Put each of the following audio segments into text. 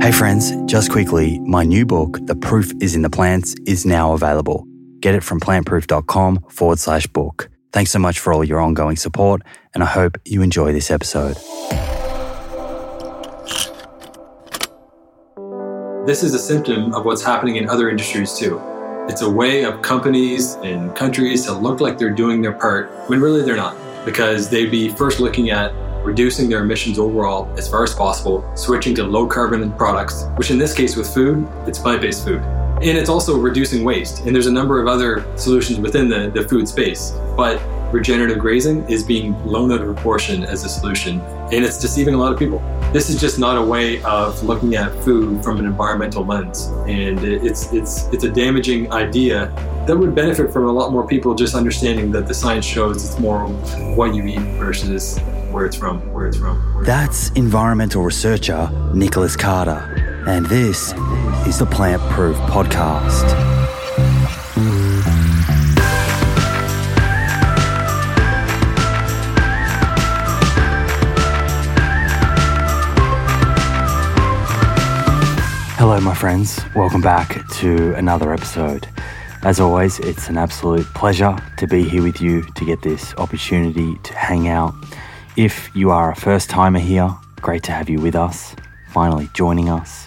Hey friends, just quickly, my new book, The Proof is in the Plants, is now available. Get it from plantproof.com forward slash book. Thanks so much for all your ongoing support, and I hope you enjoy this episode. This is a symptom of what's happening in other industries too. It's a way of companies and countries to look like they're doing their part when really they're not, because they'd be first looking at reducing their emissions overall as far as possible, switching to low carbon products, which in this case with food, it's plant based food. And it's also reducing waste. And there's a number of other solutions within the, the food space. But regenerative grazing is being blown out of proportion as a solution. And it's deceiving a lot of people. This is just not a way of looking at food from an environmental lens. And it's, it's, it's a damaging idea that would benefit from a lot more people just understanding that the science shows it's more what you eat versus where it's from, where it's from. Where That's from. environmental researcher Nicholas Carter, and this is the Plant Proof Podcast. Hello, my friends. Welcome back to another episode. As always, it's an absolute pleasure to be here with you to get this opportunity to hang out. If you are a first timer here, great to have you with us, finally joining us.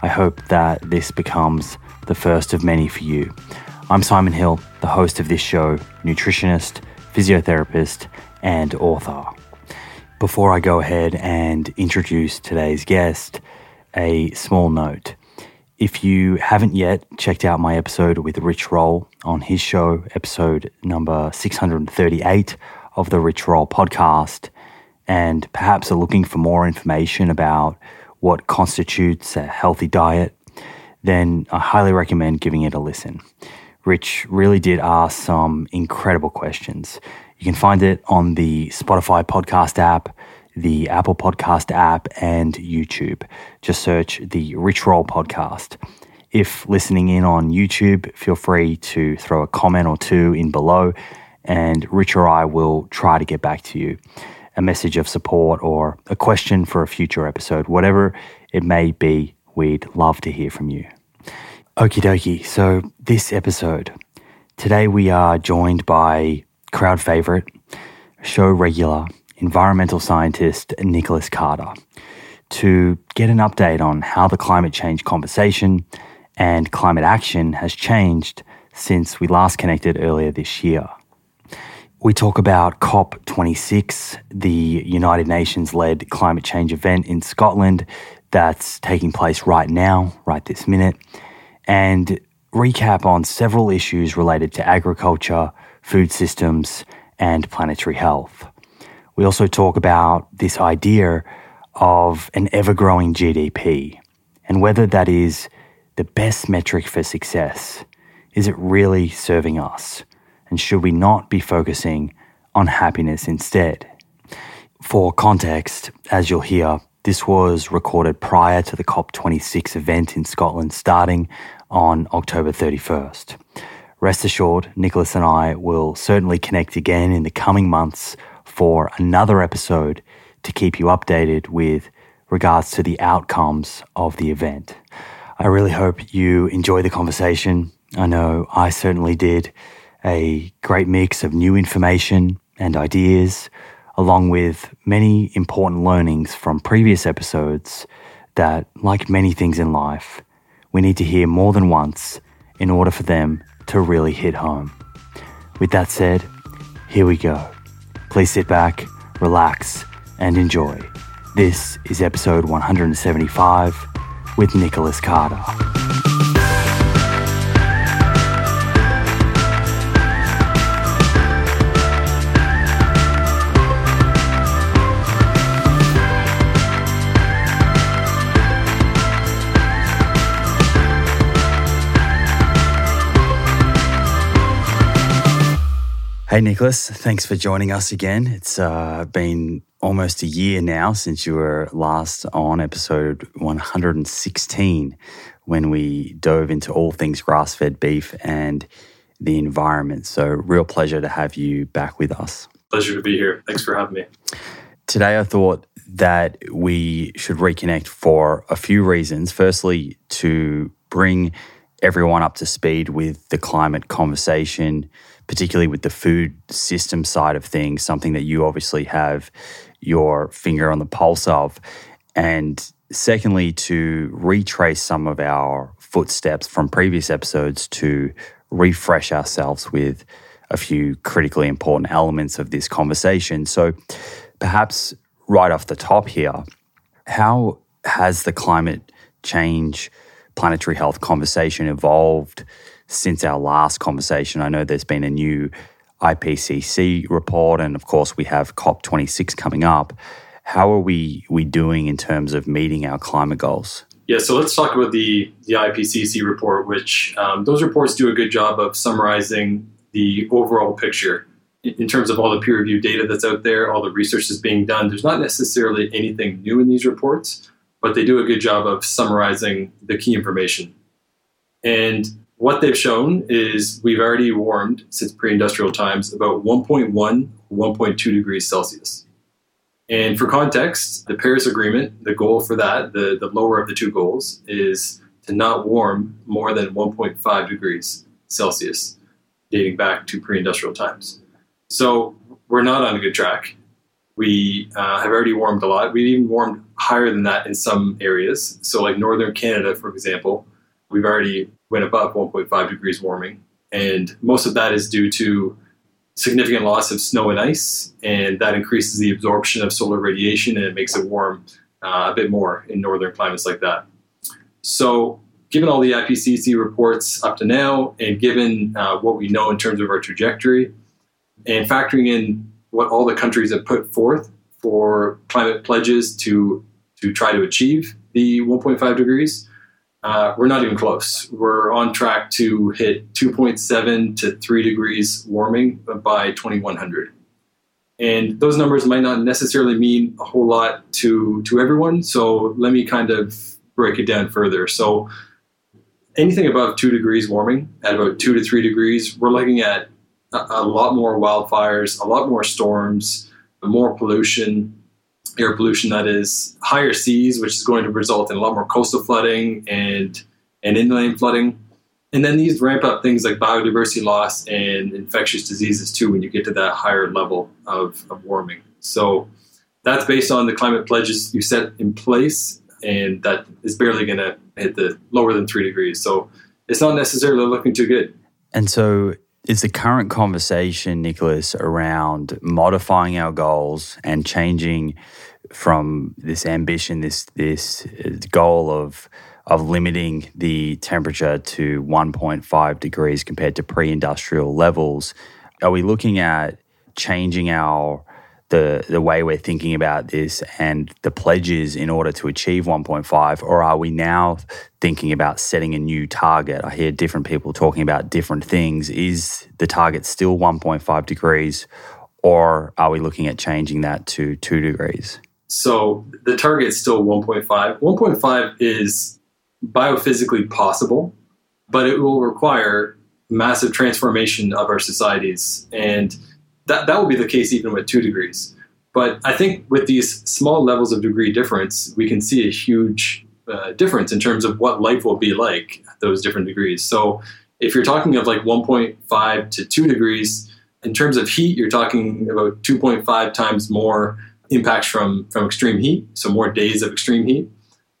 I hope that this becomes the first of many for you. I'm Simon Hill, the host of this show, nutritionist, physiotherapist, and author. Before I go ahead and introduce today's guest, a small note. If you haven't yet checked out my episode with Rich Roll on his show, episode number 638 of the Rich Roll podcast, and perhaps are looking for more information about what constitutes a healthy diet, then I highly recommend giving it a listen. Rich really did ask some incredible questions. You can find it on the Spotify podcast app, the Apple Podcast app, and YouTube. Just search the Rich Roll Podcast. If listening in on YouTube, feel free to throw a comment or two in below, and Rich or I will try to get back to you. A message of support or a question for a future episode, whatever it may be, we'd love to hear from you. Okie dokie, so this episode, today we are joined by crowd favorite, show regular, environmental scientist Nicholas Carter to get an update on how the climate change conversation and climate action has changed since we last connected earlier this year. We talk about COP26, the United Nations led climate change event in Scotland that's taking place right now, right this minute, and recap on several issues related to agriculture, food systems, and planetary health. We also talk about this idea of an ever growing GDP and whether that is the best metric for success. Is it really serving us? And should we not be focusing on happiness instead? For context, as you'll hear, this was recorded prior to the COP26 event in Scotland starting on October 31st. Rest assured, Nicholas and I will certainly connect again in the coming months for another episode to keep you updated with regards to the outcomes of the event. I really hope you enjoy the conversation. I know I certainly did. A great mix of new information and ideas, along with many important learnings from previous episodes that, like many things in life, we need to hear more than once in order for them to really hit home. With that said, here we go. Please sit back, relax, and enjoy. This is episode 175 with Nicholas Carter. Hey, Nicholas, thanks for joining us again. It's uh, been almost a year now since you were last on episode 116 when we dove into all things grass fed beef and the environment. So, real pleasure to have you back with us. Pleasure to be here. Thanks for having me. Today, I thought that we should reconnect for a few reasons. Firstly, to bring everyone up to speed with the climate conversation, particularly with the food system side of things, something that you obviously have your finger on the pulse of. And secondly, to retrace some of our footsteps from previous episodes to refresh ourselves with a few critically important elements of this conversation. So, perhaps right off the top here, how has the climate change, planetary health conversation evolved since our last conversation? I know there's been a new IPCC report, and of course, we have COP26 coming up. How are we, we doing in terms of meeting our climate goals? Yeah, so let's talk about the, the IPCC report, which um, those reports do a good job of summarizing the overall picture in terms of all the peer reviewed data that's out there, all the research that's being done. There's not necessarily anything new in these reports, but they do a good job of summarizing the key information. And what they've shown is we've already warmed since pre industrial times about 1.1, 1.2 degrees Celsius. And for context, the Paris Agreement, the goal for that, the, the lower of the two goals, is to not warm more than 1.5 degrees Celsius, dating back to pre industrial times. So we're not on a good track. We uh, have already warmed a lot. We've even warmed higher than that in some areas. So, like northern Canada, for example, we've already went above 1.5 degrees warming, and most of that is due to significant loss of snow and ice, and that increases the absorption of solar radiation and it makes it warm uh, a bit more in northern climates like that. So, given all the IPCC reports up to now, and given uh, what we know in terms of our trajectory, and factoring in what all the countries have put forth for climate pledges to to try to achieve the 1.5 degrees, uh, we're not even close. We're on track to hit 2.7 to 3 degrees warming by 2100. And those numbers might not necessarily mean a whole lot to, to everyone. So let me kind of break it down further. So anything above 2 degrees warming, at about 2 to 3 degrees, we're looking at a, a lot more wildfires, a lot more storms, more pollution, air pollution that is higher seas, which is going to result in a lot more coastal flooding and and inland flooding. And then these ramp up things like biodiversity loss and infectious diseases too when you get to that higher level of, of warming. So that's based on the climate pledges you set in place, and that is barely going to hit the lower than three degrees. So it's not necessarily looking too good. And so is the current conversation, Nicholas, around modifying our goals and changing from this ambition, this this uh, goal of of limiting the temperature to 1.5 degrees compared to pre-industrial levels. Are we looking at changing our the the way we're thinking about this and the pledges in order to achieve 1.5 or are we now thinking about setting a new target? I hear different people talking about different things. Is the target still 1.5 degrees or are we looking at changing that to 2 degrees? So the target is still 1.5 1.5 is biophysically possible but it will require massive transformation of our societies. And that, that will be the case even with two degrees. But I think with these small levels of degree difference, we can see a huge uh, difference in terms of what life will be like at those different degrees. So if you're talking of like 1.5 to 2 degrees, in terms of heat, you're talking about 2.5 times more impacts from, from extreme heat, so more days of extreme heat.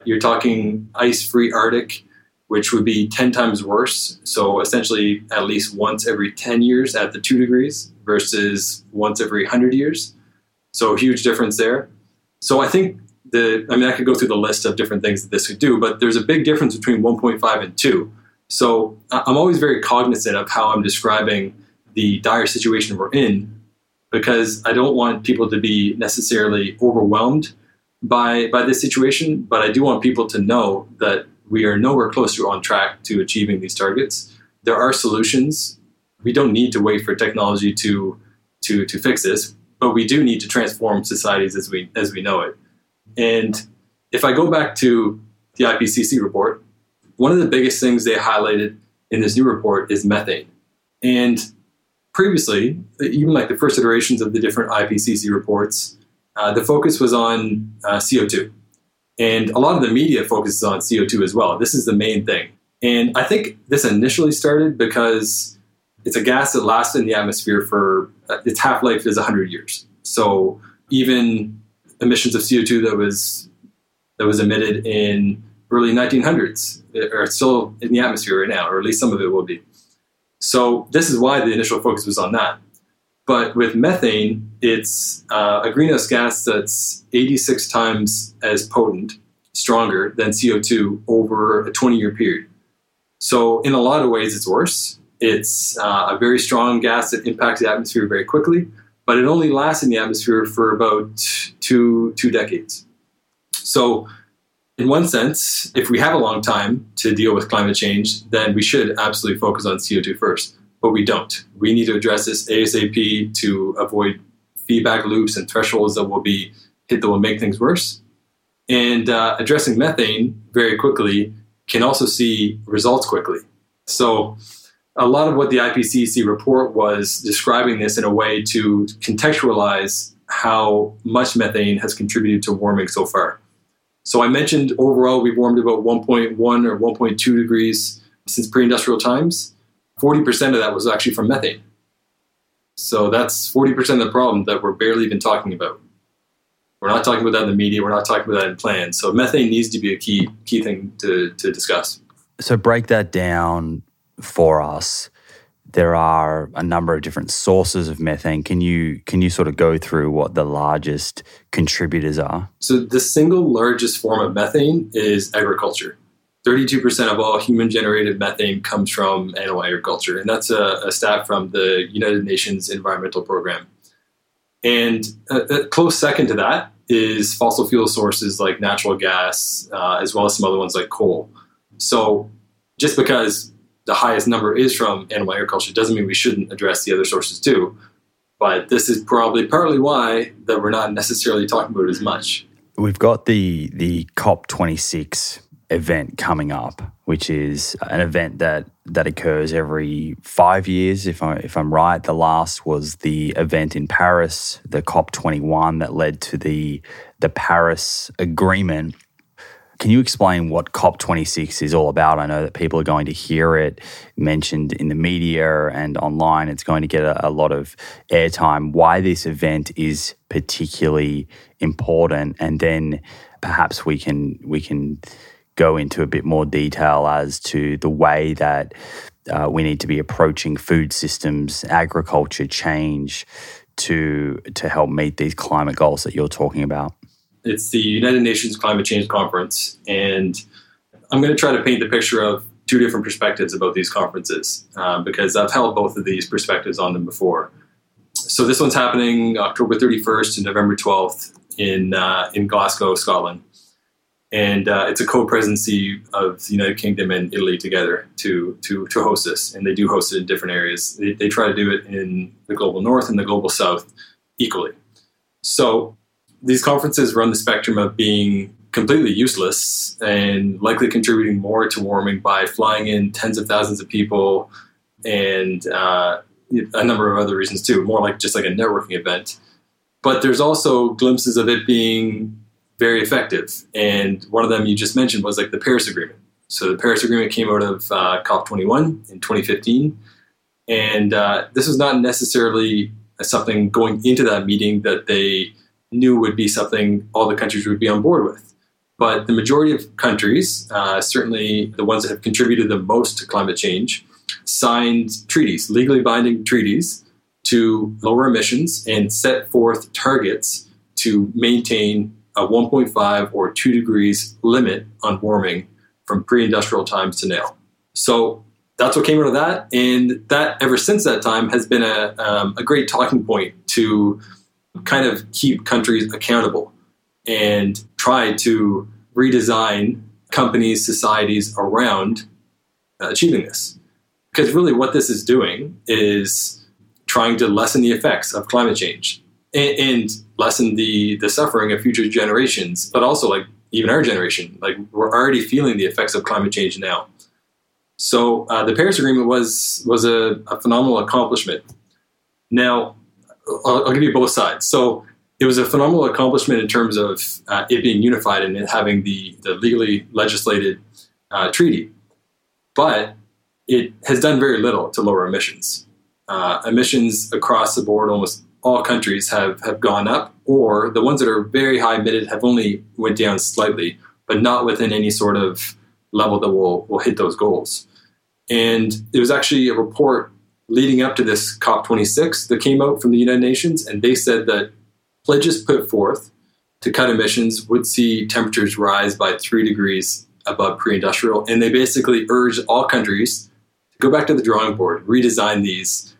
You're talking ice free Arctic, which would be 10 times worse. So essentially, at least once every 10 years at the 2 degrees versus once every 100 years. So huge difference there. So I think the, I mean, I could go through the list of different things that this could do, but there's a big difference between 1.5 and 2. So I'm always very cognizant of how I'm describing the dire situation we're in because I don't want people to be necessarily overwhelmed by by this situation, but I do want people to know that we are nowhere close closer on track to achieving these targets. There are solutions. We don't need to wait for technology to to to fix this, but we do need to transform societies as we as we know it. And if I go back to the IPCC report, one of the biggest things they highlighted in this new report is methane. And previously, even like the first iterations of the different IPCC reports, uh, the focus was on uh, CO2. And a lot of the media focuses on CO2 as well. This is the main thing. And I think this initially started because it's a gas that lasts in the atmosphere for uh, its half life is 100 years. So even emissions of CO2 that was that was emitted in early 1900s are still in the atmosphere right now, or at least some of it will be. So this is why the initial focus was on that. But with methane, it's uh, a greenhouse gas that's 86 times as potent, stronger than CO2 over a 20 year period. So, in a lot of ways, it's worse. It's uh, a very strong gas that impacts the atmosphere very quickly, but it only lasts in the atmosphere for about two, two decades. So, in one sense, if we have a long time to deal with climate change, then we should absolutely focus on CO2 first. But we don't. We need to address this ASAP to avoid feedback loops and thresholds that will be hit that will make things worse. And uh, addressing methane very quickly can also see results quickly. So, a lot of what the IPCC report was describing this in a way to contextualize how much methane has contributed to warming so far. So I mentioned overall we've warmed about 1.1 or 1.2 degrees since pre-industrial times. 40% of that was actually from methane. So that's 40% of the problem that we're barely even talking about. We're not talking about that in the media. We're not talking about that in plans. So methane needs to be a key key thing to, to discuss. So break that down for us there are a number of different sources of methane. Can you can you sort of go through what the largest contributors are? So the single largest form of methane is agriculture. 32% of all human generated methane comes from animal agriculture. And that's a, a stat from the United Nations Environmental Program. And a, close second to that is fossil fuel sources like natural gas, uh, as well as some other ones like coal. So just because the highest number is from animal agriculture doesn't mean we shouldn't address the other sources too. But this is probably partly why that we're not necessarily talking about it as much. We've got the the COP26 event coming up, which is an event that that occurs every five years, if I if I'm right. The last was the event in Paris, the COP21 that led to the the Paris Agreement, can you explain what COP26 is all about? I know that people are going to hear it mentioned in the media and online. It's going to get a, a lot of airtime. Why this event is particularly important, and then perhaps we can we can go into a bit more detail as to the way that uh, we need to be approaching food systems, agriculture change to to help meet these climate goals that you're talking about. It's the United Nations Climate Change Conference, and I'm going to try to paint the picture of two different perspectives about these conferences uh, because I've held both of these perspectives on them before. So this one's happening October 31st to November 12th in uh, in Glasgow, Scotland, and uh, it's a co-presidency of the United Kingdom and Italy together to to to host this, and they do host it in different areas. They, they try to do it in the global north and the global south equally. So these conferences run the spectrum of being completely useless and likely contributing more to warming by flying in tens of thousands of people and uh, a number of other reasons too, more like just like a networking event. But there's also glimpses of it being very effective. And one of them you just mentioned was like the Paris Agreement. So the Paris Agreement came out of uh, COP21 in 2015. And uh, this was not necessarily something going into that meeting that they knew would be something all the countries would be on board with. But the majority of countries, uh, certainly the ones that have contributed the most to climate change, signed treaties, legally binding treaties, to lower emissions and set forth targets to maintain a 1.5 or 2 degrees limit on warming from pre industrial times to now. So that's what came out of that. And that, ever since that time, has been a, um, a great talking point to kind of keep countries accountable and try to redesign companies, societies around achieving this. Because really, what this is doing is trying to lessen the effects of climate change and, and lessen the, the suffering of future generations, but also like even our generation. Like we're already feeling the effects of climate change now. So uh, the Paris Agreement was was a, a phenomenal accomplishment. Now, I'll, I'll give you both sides. So it was a phenomenal accomplishment in terms of uh, it being unified and having the, the legally legislated uh, treaty. But it has done very little to lower emissions. Uh, emissions across the board, almost all countries have, have gone up, or the ones that are very high emitted have only went down slightly, but not within any sort of level that will, will hit those goals. And it was actually a report leading up to this COP26 that came out from the United Nations, and they said that pledges put forth to cut emissions would see temperatures rise by three degrees above pre industrial. And they basically urged all countries to go back to the drawing board, redesign these,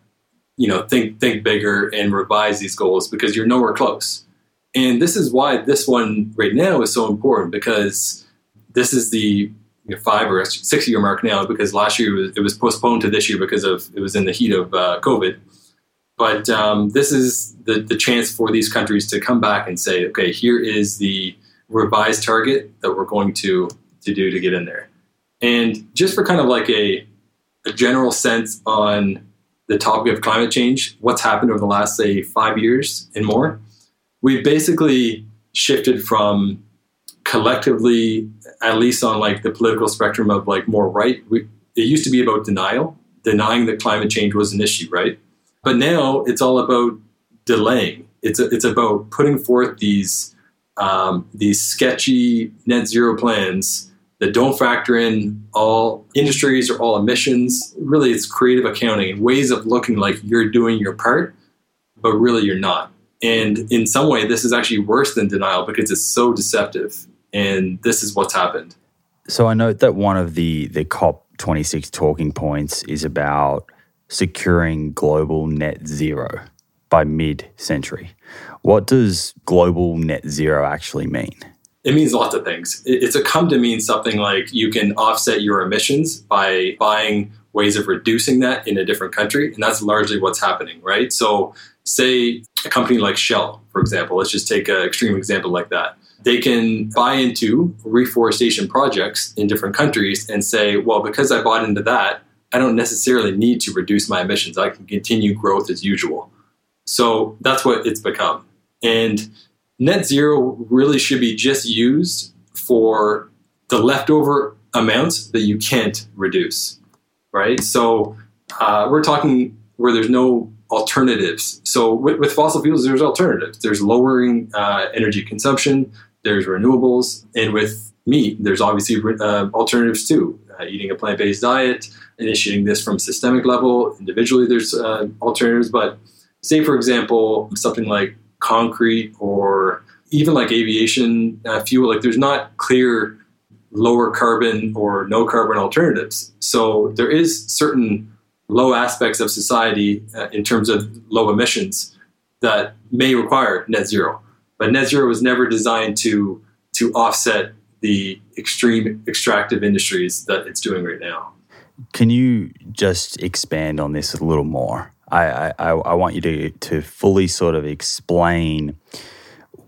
you know, think, think bigger and revise these goals because you're nowhere close. And this is why this one right now is so important because this is the you know, five or six year mark now because last year it was, it was, postponed to this year because of it was in the heat of uh, COVID. But um, this is the, the chance for these countries to come back and say, okay, here is the revised target that we're going to, to do to get in there. And just for kind of like a, a general sense on the topic of climate change, what's happened over the last, say, five years and more, we've basically shifted from collectively, at least on like the political spectrum of like more right, we, it used to be about denial, denying that climate change was an issue, right? But now it's all about delaying. It's a, it's about putting forth these um, these sketchy net zero plans that don't factor in all industries or all emissions. Really, it's creative accounting ways of looking like you're doing your part, but really you're not. And in some way, this is actually worse than denial because it's so deceptive. And this is what's happened. So I note that one of the the COP 26 talking points is about securing global net zero by mid century. What does global net zero actually mean? It means lots of things. It's a come to mean something like you can offset your emissions by buying ways of reducing that in a different country. And that's largely what's happening, right? So, say a company like Shell, for example, let's just take an extreme example like that. They can buy into reforestation projects in different countries and say, well, because I bought into that, I don't necessarily need to reduce my emissions. I can continue growth as usual. So that's what it's become. And net zero really should be just used for the leftover amounts that you can't reduce, right? So uh, we're talking where there's no alternatives. So with, with, fossil fuels, there's alternatives. There's lowering uh, energy consumption. There's renewables, and with meat, there's obviously uh, alternatives too. Uh, eating a plant-based diet, initiating this from systemic level. Individually, there's uh, alternatives, but say, for example, something like concrete or even like aviation uh, fuel, like there's not clear lower carbon or no carbon alternatives. So there is certain low aspects of society uh, in terms of low emissions that may require net zero. But net zero was never designed to to offset the extreme extractive industries that it's doing right now. Can you just expand on this a little more? I, I, I want you to, to fully sort of explain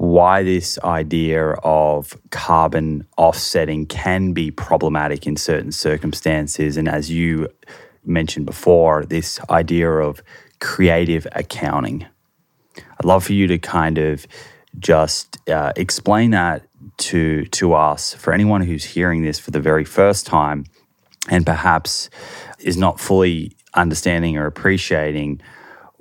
why this idea of carbon offsetting can be problematic in certain circumstances. And as you mentioned before, this idea of creative accounting. I'd love for you to kind of just uh, explain that to to us for anyone who's hearing this for the very first time and perhaps is not fully understanding or appreciating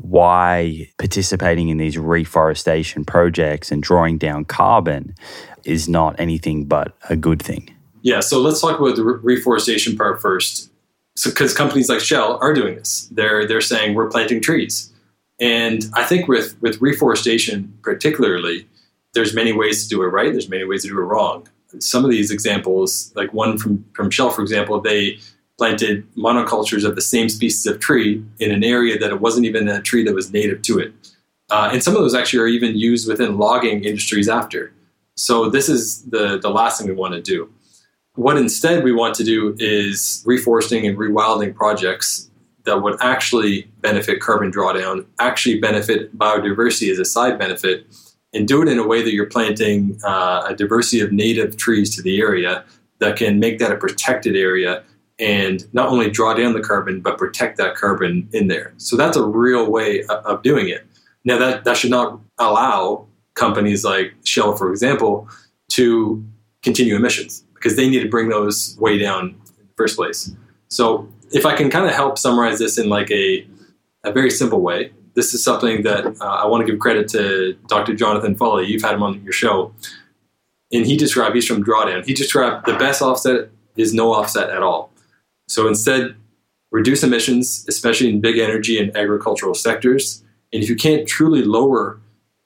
why participating in these reforestation projects and drawing down carbon is not anything but a good thing. Yeah, so let's talk about the reforestation part first. So, because companies like Shell are doing this, they're they're saying we're planting trees, and I think with with reforestation particularly, there's many ways to do it right. There's many ways to do it wrong. Some of these examples, like one from from Shell, for example, they planted monocultures of the same species of tree in an area that it wasn't even a tree that was native to it. Uh, and some of those actually are even used within logging industries after. So this is the the last thing we want to do. What instead we want to do is reforesting and rewilding projects that would actually benefit carbon drawdown, actually benefit biodiversity as a side benefit, and do it in a way that you're planting uh, a diversity of native trees to the area that can make that a protected area and not only draw down the carbon but protect that carbon in there. So that's a real way of doing it. Now that that should not allow companies like Shell, for example, to continue emissions because they need to bring those way down in the first place. So, if I can kind of help summarize this in like a, a very simple way, this is something that uh, I want to give credit to Dr. Jonathan Foley. You've had him on your show. And he described, he's from Drawdown. He described the best offset is no offset at all. So instead, reduce emissions, especially in big energy and agricultural sectors. And if you can't truly lower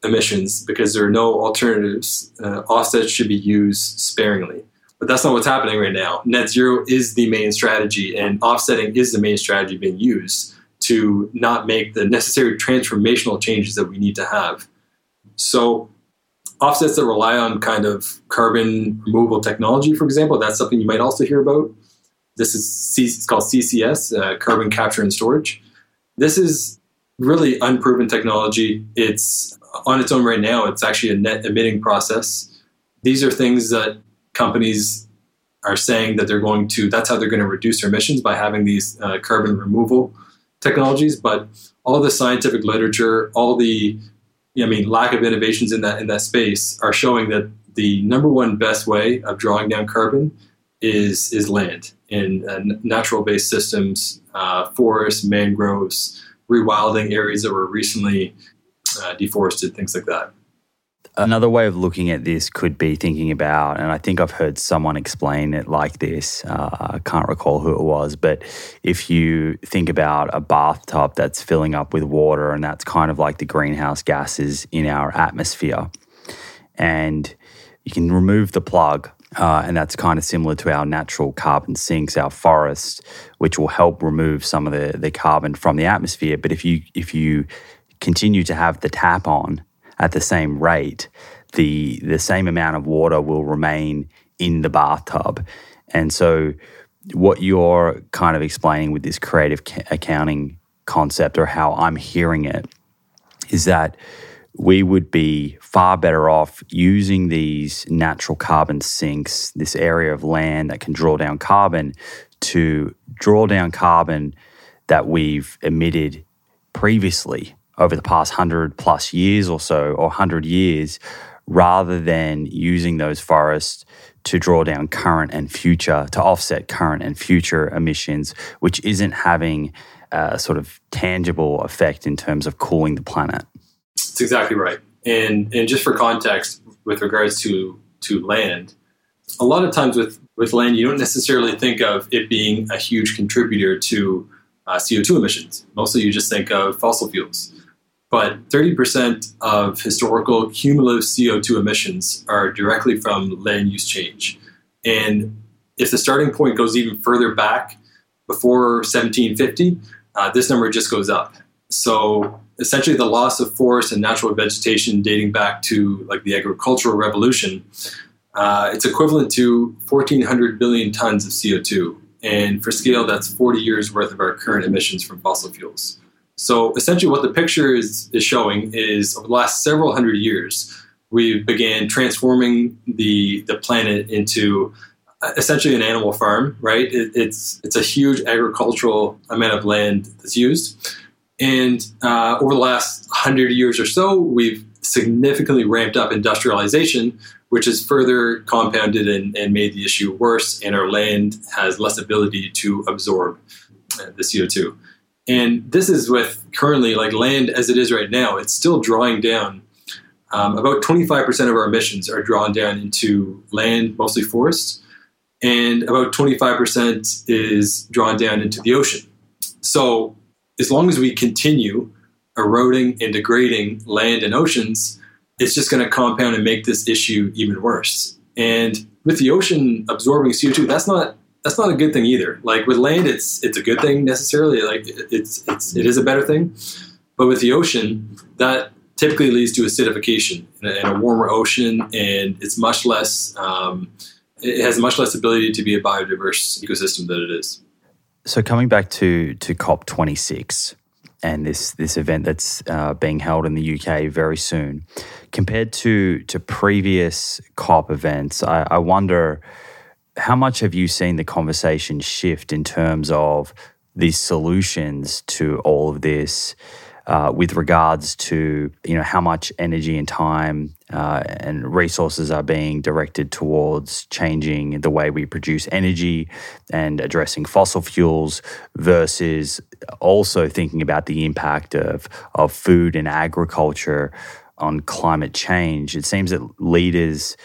emissions because there are no alternatives, uh, offsets should be used sparingly. But that's not what's happening right now. Net zero is the main strategy, and offsetting is the main strategy being used to not make the necessary transformational changes that we need to have. So, offsets that rely on kind of carbon removal technology, for example, that's something you might also hear about. This is C- it's called CCS, uh, carbon capture and storage. This is really unproven technology. It's on its own right now. It's actually a net emitting process. These are things that companies are saying that they're going to. That's how they're going to reduce their emissions by having these uh, carbon removal technologies. But all the scientific literature, all the I mean, lack of innovations in that in that space are showing that the number one best way of drawing down carbon is is land in uh, natural based systems, uh, forests, mangroves, rewilding areas that were recently uh, deforested, things like that. Another way of looking at this could be thinking about, and I think I've heard someone explain it like this. Uh, I can't recall who it was, but if you think about a bathtub that's filling up with water, and that's kind of like the greenhouse gases in our atmosphere, and you can remove the plug, uh, and that's kind of similar to our natural carbon sinks, our forests, which will help remove some of the, the carbon from the atmosphere. But if you if you continue to have the tap on at the same rate, the the same amount of water will remain in the bathtub. And so what you're kind of explaining with this creative ca- accounting concept or how I'm hearing it is that we would be far better off using these natural carbon sinks, this area of land that can draw down carbon, to draw down carbon that we've emitted previously over the past 100 plus years or so, or 100 years, rather than using those forests to draw down current and future, to offset current and future emissions, which isn't having a sort of tangible effect in terms of cooling the planet. That's exactly right. And, and just for context, with regards to, to land, a lot of times with, with land, you don't necessarily think of it being a huge contributor to uh, CO2 emissions. Mostly you just think of fossil fuels but 30% of historical cumulative CO2 emissions are directly from land use change. And if the starting point goes even further back, before 1750, uh, this number just goes up. So essentially, the loss of forest and natural vegetation dating back to like the agricultural revolution, uh, it's equivalent to 1,400 billion tons of CO2. And for scale, that's 40 years worth of our current emissions from fossil fuels. So essentially, what the picture is, is showing is over the last several hundred years, we began transforming the the planet into uh, essentially an animal farm. Right? It, it's it's a huge agricultural amount of land that's used, and uh, over the last hundred years or so, we've significantly ramped up industrialization, which has further compounded and, and made the issue worse. And our land has less ability to absorb uh, the CO two. And this is with currently like land as it is right now, it's still drawing down. Um, about 25% of our emissions are drawn down into land, mostly forests, and about 25% is drawn down into the ocean. So, as long as we continue eroding and degrading land and oceans, it's just going to compound and make this issue even worse. And with the ocean absorbing CO2, that's not that's not a good thing either. Like with land, it's it's a good thing necessarily. Like it's it's it is a better thing, but with the ocean, that typically leads to acidification and a, warmer ocean, and it's much less. Um, it has much less ability to be a biodiverse ecosystem than it is. So coming back to to COP twenty six and this this event that's uh, being held in the UK very soon, compared to to previous COP events, I, I wonder how much have you seen the conversation shift in terms of these solutions to all of this uh, with regards to you know how much energy and time uh, and resources are being directed towards changing the way we produce energy and addressing fossil fuels versus also thinking about the impact of, of food and agriculture on climate change. It seems that leaders,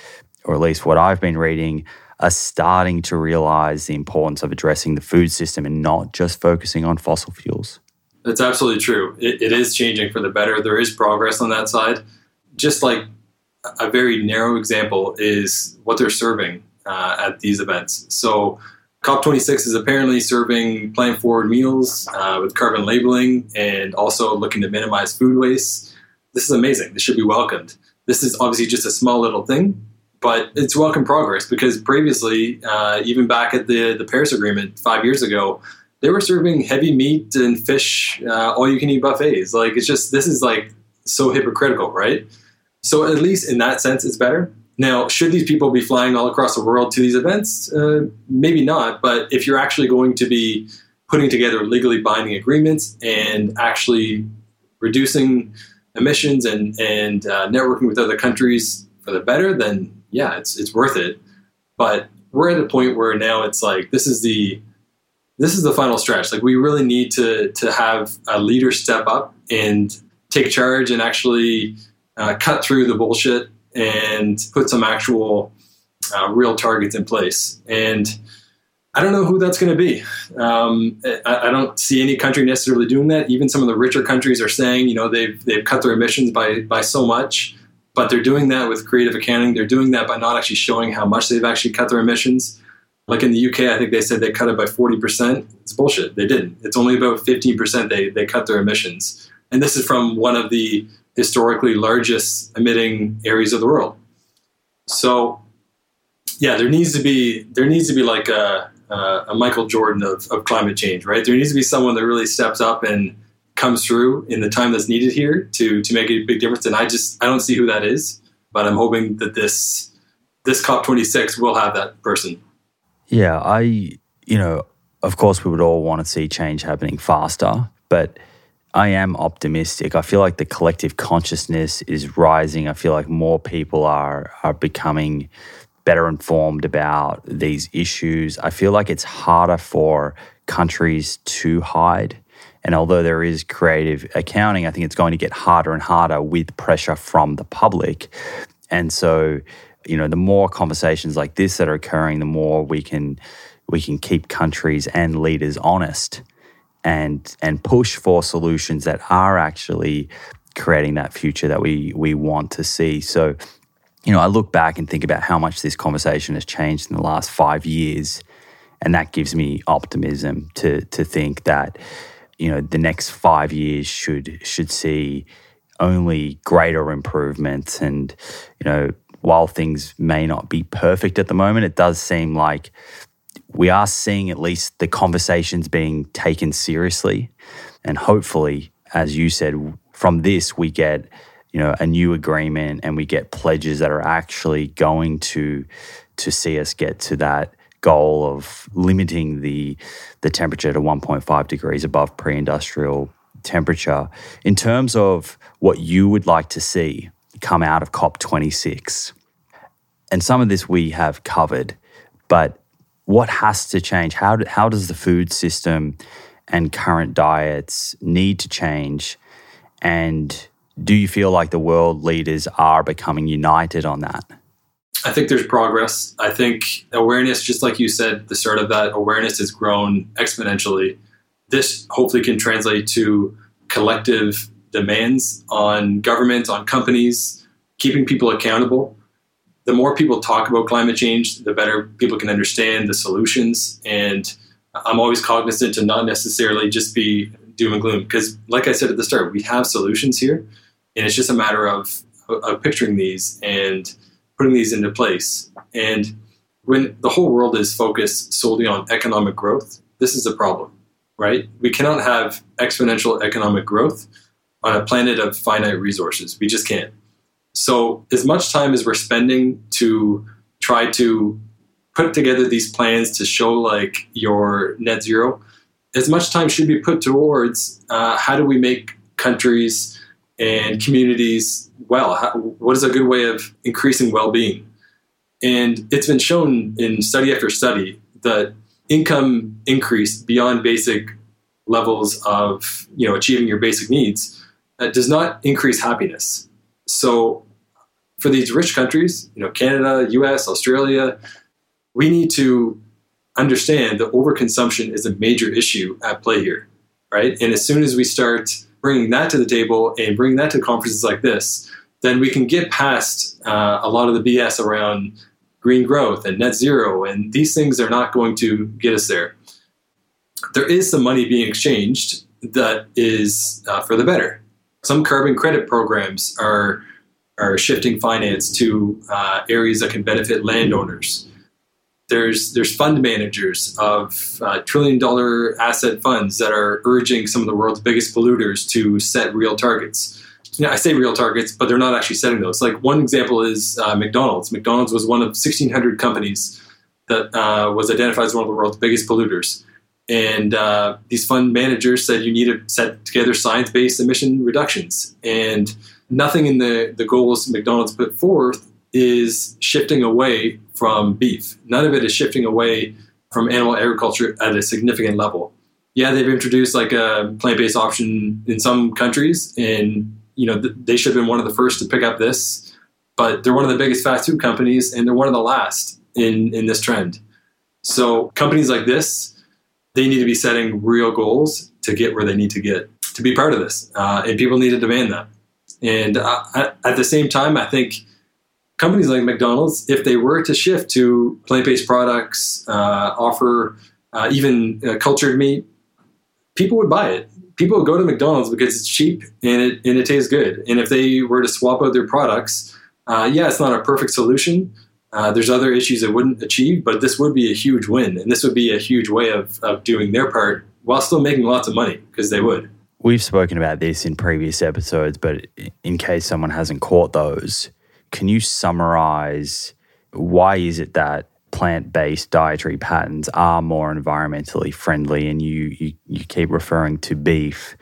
or at least what I've been reading, are starting to realize the importance of addressing the food system and not just focusing on fossil fuels. That's absolutely true. it, it is changing for the better. There is progress on that side. Just like a very narrow example is what they're serving uh, at these events. So, COP26 is apparently serving plant forward meals uh, with carbon labeling and also looking to minimize food waste. This is amazing. This should be welcomed. This is obviously just a small little thing, but it's welcome progress because previously, uh, even back at the, the Paris Agreement five years ago, they were serving heavy meat and fish, uh, all you can eat buffets. Like, it's just, this is like so hypocritical, right? So at least in that sense, it's better. Now, should these people be flying all across the world to these events? Uh, maybe not. But if you're actually going to be putting together legally binding agreements and actually reducing emissions and and uh, networking with other countries for the better, then yeah, it's it's worth it. But we're at a point where now it's like this is the this is the final stretch. Like we really need to to have a leader step up and take charge and actually uh, cut through the bullshit and put some actual uh, real targets in place. And I don't know who that's going to be. Um, I, I, don't see any country necessarily doing that. Even some of the richer countries are saying, you know, they've they've cut their emissions by by so much, but they're doing that with creative accounting. They're doing that by not actually showing how much they've actually cut their emissions. Like in the UK, I think they said they cut it by forty percent. It's bullshit. They didn't. It's only about fifteen percent they they cut their emissions. And this is from one of the historically largest emitting areas of the world. So, yeah, there needs to be there needs to be like a, a Michael Jordan of, of climate change, right? There needs to be someone that really steps up and comes through in the time that's needed here to to make a big difference. And I just I don't see who that is, but I'm hoping that this this COP26 will have that person. Yeah, I you know, of course we would all want to see change happening faster, but I am optimistic. I feel like the collective consciousness is rising. I feel like more people are are becoming better informed about these issues. I feel like it's harder for countries to hide. And although there is creative accounting, I think it's going to get harder and harder with pressure from the public. And so, you know, the more conversations like this that are occurring, the more we can we can keep countries and leaders honest and and push for solutions that are actually creating that future that we we want to see. So, you know, I look back and think about how much this conversation has changed in the last five years, and that gives me optimism to to think that you know the next five years should should see only greater improvements and you know while things may not be perfect at the moment it does seem like we are seeing at least the conversations being taken seriously. And hopefully, as you said, from this, we get you know a new agreement and we get pledges that are actually going to to see us get to that goal of limiting the the temperature to 1.5 degrees above pre-industrial temperature in terms of what you would like to see come out of COP26 and some of this we have covered but what has to change? How, do, how does the food system and current diets need to change? And do you feel like the world leaders are becoming united on that? I think there's progress. I think awareness, just like you said, the start of that awareness has grown exponentially. This hopefully can translate to collective demands on governments, on companies, keeping people accountable the more people talk about climate change, the better people can understand the solutions. And I'm always cognizant to not necessarily just be doom and gloom because, like I said at the start, we have solutions here, and it's just a matter of, of picturing these and putting these into place. And when the whole world is focused solely on economic growth, this is a problem, right? We cannot have exponential economic growth on a planet of finite resources. We just can't. So, as much time as we're spending to try to put together these plans to show like your net zero, as much time should be put towards uh, how do we make countries and communities well? How, what is a good way of increasing well being? And it's been shown in study after study that income increase beyond basic levels of you know achieving your basic needs uh, does not increase happiness. So for these rich countries, you know, Canada, US, Australia, we need to understand that overconsumption is a major issue at play here, right? And as soon as we start bringing that to the table and bringing that to conferences like this, then we can get past uh, a lot of the BS around green growth and net zero, and these things are not going to get us there. There is some money being exchanged that is uh, for the better. Some carbon credit programs are are shifting finance to uh, areas that can benefit landowners. There's there's fund managers of uh, trillion dollar asset funds that are urging some of the world's biggest polluters to set real targets. I say real targets, but they're not actually setting those. Like one example is uh, McDonald's. McDonald's was one of 1,600 companies that uh, was identified as one of the world's biggest polluters. And uh, these fund managers said you need to set together science based emission reductions. And nothing in the, the goals McDonald's put forth is shifting away from beef. None of it is shifting away from animal agriculture at a significant level. Yeah, they've introduced like a plant based option in some countries, and you know th- they should have been one of the first to pick up this. But they're one of the biggest fast food companies, and they're one of the last in in this trend. So companies like this they need to be setting real goals to get where they need to get to be part of this. Uh, and people need to demand that. And at the same time, I think companies like McDonald's, if they were to shift to plant based products, uh, offer uh, even uh, cultured meat, people would buy it. People would go to McDonald's because it's cheap and it, and it tastes good. And if they were to swap out their products, uh, yeah, it's not a perfect solution, uh, there's other issues it wouldn't achieve, but this would be a huge win, and this would be a huge way of, of doing their part while still making lots of money because they would. We've spoken about this in previous episodes, but in case someone hasn't caught those, can you summarize why is it that plant-based dietary patterns are more environmentally friendly and you, you, you keep referring to beef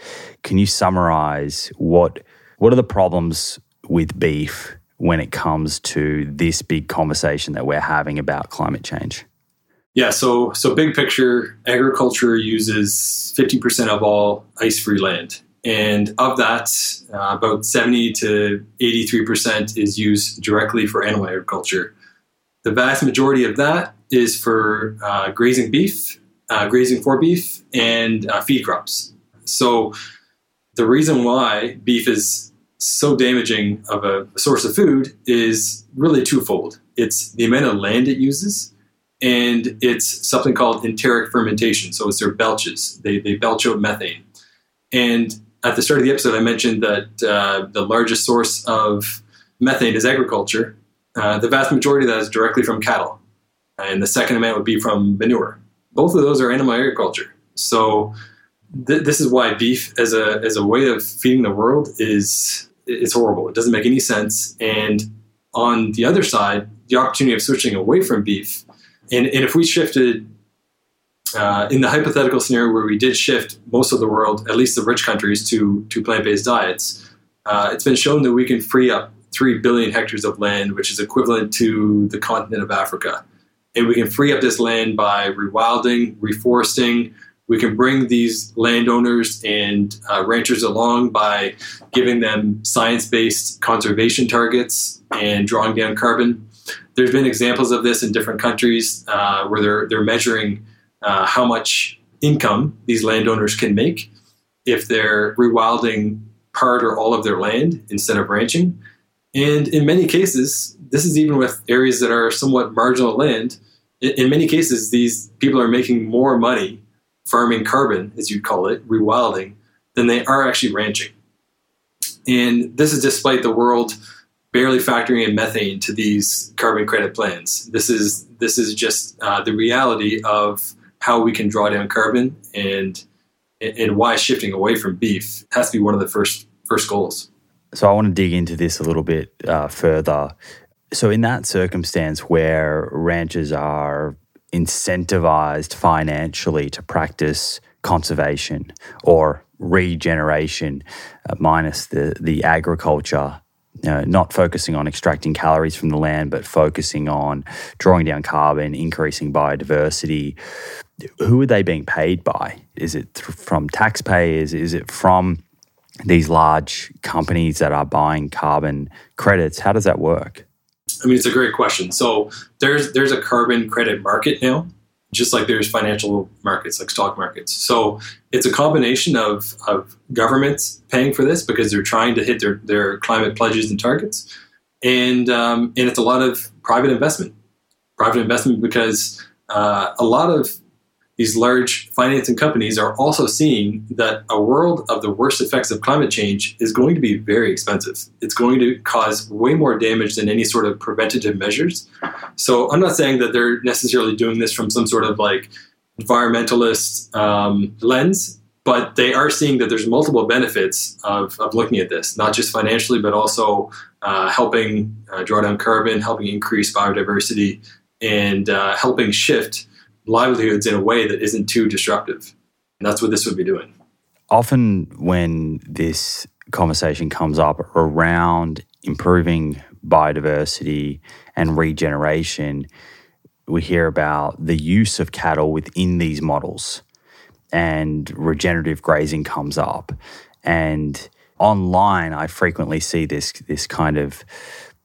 can you summarize what what are the problems with beef when it comes to this big conversation that we're having about climate change? Yeah, so so big picture, agriculture uses 50% of all ice-free land. And of that, uh, about 70 to 83% is used directly for animal agriculture. The vast majority of that is for uh, grazing beef, uh, grazing for beef, and uh, feed crops. So the reason why beef is so damaging of a source of food is really twofold. It's the amount of land it uses, and it's something called enteric fermentation. So it's their belches. They, they belch out methane. And at the start of the episode, I mentioned that uh, the largest source of methane is agriculture. Uh, the vast majority of that is directly from cattle. And the second amount would be from manure. Both of those are animal agriculture. So th- this is why beef as a, as a way of feeding the world is it's horrible. It doesn't make any sense. And on the other side, the opportunity of switching away from beef, and, and if we shifted uh, in the hypothetical scenario where we did shift most of the world, at least the rich countries, to to plant based diets, uh, it's been shown that we can free up three billion hectares of land, which is equivalent to the continent of Africa, and we can free up this land by rewilding, reforesting, we can bring these landowners and uh, ranchers along by giving them science based conservation targets and drawing down carbon. There's been examples of this in different countries uh, where they're, they're measuring uh, how much income these landowners can make if they're rewilding part or all of their land instead of ranching. And in many cases, this is even with areas that are somewhat marginal land. In, in many cases, these people are making more money farming carbon, as you'd call it, rewilding, than they are actually ranching. And this is despite the world barely factoring in methane to these carbon credit plans. This is this is just uh, the reality of how we can draw down carbon and and why shifting away from beef has to be one of the first first goals. So I want to dig into this a little bit uh, further. So in that circumstance where ranchers are incentivized financially to practice conservation or regeneration, uh, minus the, the agriculture uh, not focusing on extracting calories from the land, but focusing on drawing down carbon, increasing biodiversity. Who are they being paid by? Is it th- from taxpayers? Is it from these large companies that are buying carbon credits? How does that work? I mean, it's a great question. So there's there's a carbon credit market now, just like there's financial markets like stock markets. So it's a combination of, of governments paying for this because they're trying to hit their, their climate pledges and targets. And, um, and it's a lot of private investment. Private investment because uh, a lot of these large financing companies are also seeing that a world of the worst effects of climate change is going to be very expensive. It's going to cause way more damage than any sort of preventative measures. So I'm not saying that they're necessarily doing this from some sort of like environmentalist um, lens, but they are seeing that there's multiple benefits of, of looking at this, not just financially, but also uh, helping uh, draw down carbon, helping increase biodiversity, and uh, helping shift livelihoods in a way that isn't too disruptive. And that's what this would be doing. Often, when this conversation comes up around improving biodiversity and regeneration, we hear about the use of cattle within these models, and regenerative grazing comes up. And online, I frequently see this this kind of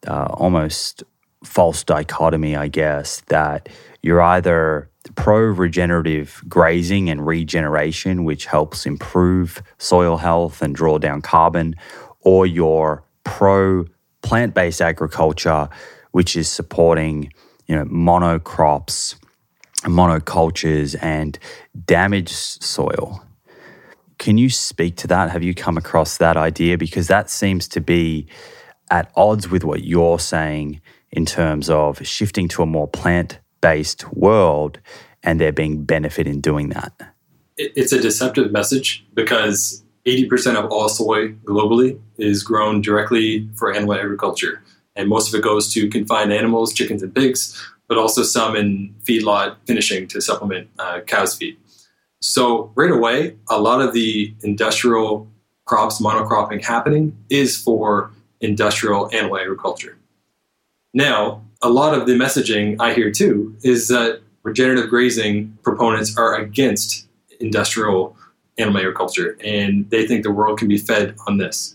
uh, almost false dichotomy, I guess, that you're either pro regenerative grazing and regeneration, which helps improve soil health and draw down carbon, or you're pro plant based agriculture, which is supporting you know monocrops, monocultures, and damaged soil. Can you speak to that? Have you come across that idea? Because that seems to be at odds with what you're saying in terms of shifting to a more plant based world and there being benefit in doing that. It's a deceptive message because 80% of all soy globally is grown directly for animal agriculture. And most of it goes to confined animals, chickens and pigs, but also some in feedlot finishing to supplement uh, cow's feed. So, right away, a lot of the industrial crops monocropping happening is for industrial animal agriculture. Now, a lot of the messaging I hear too is that regenerative grazing proponents are against industrial animal agriculture and they think the world can be fed on this.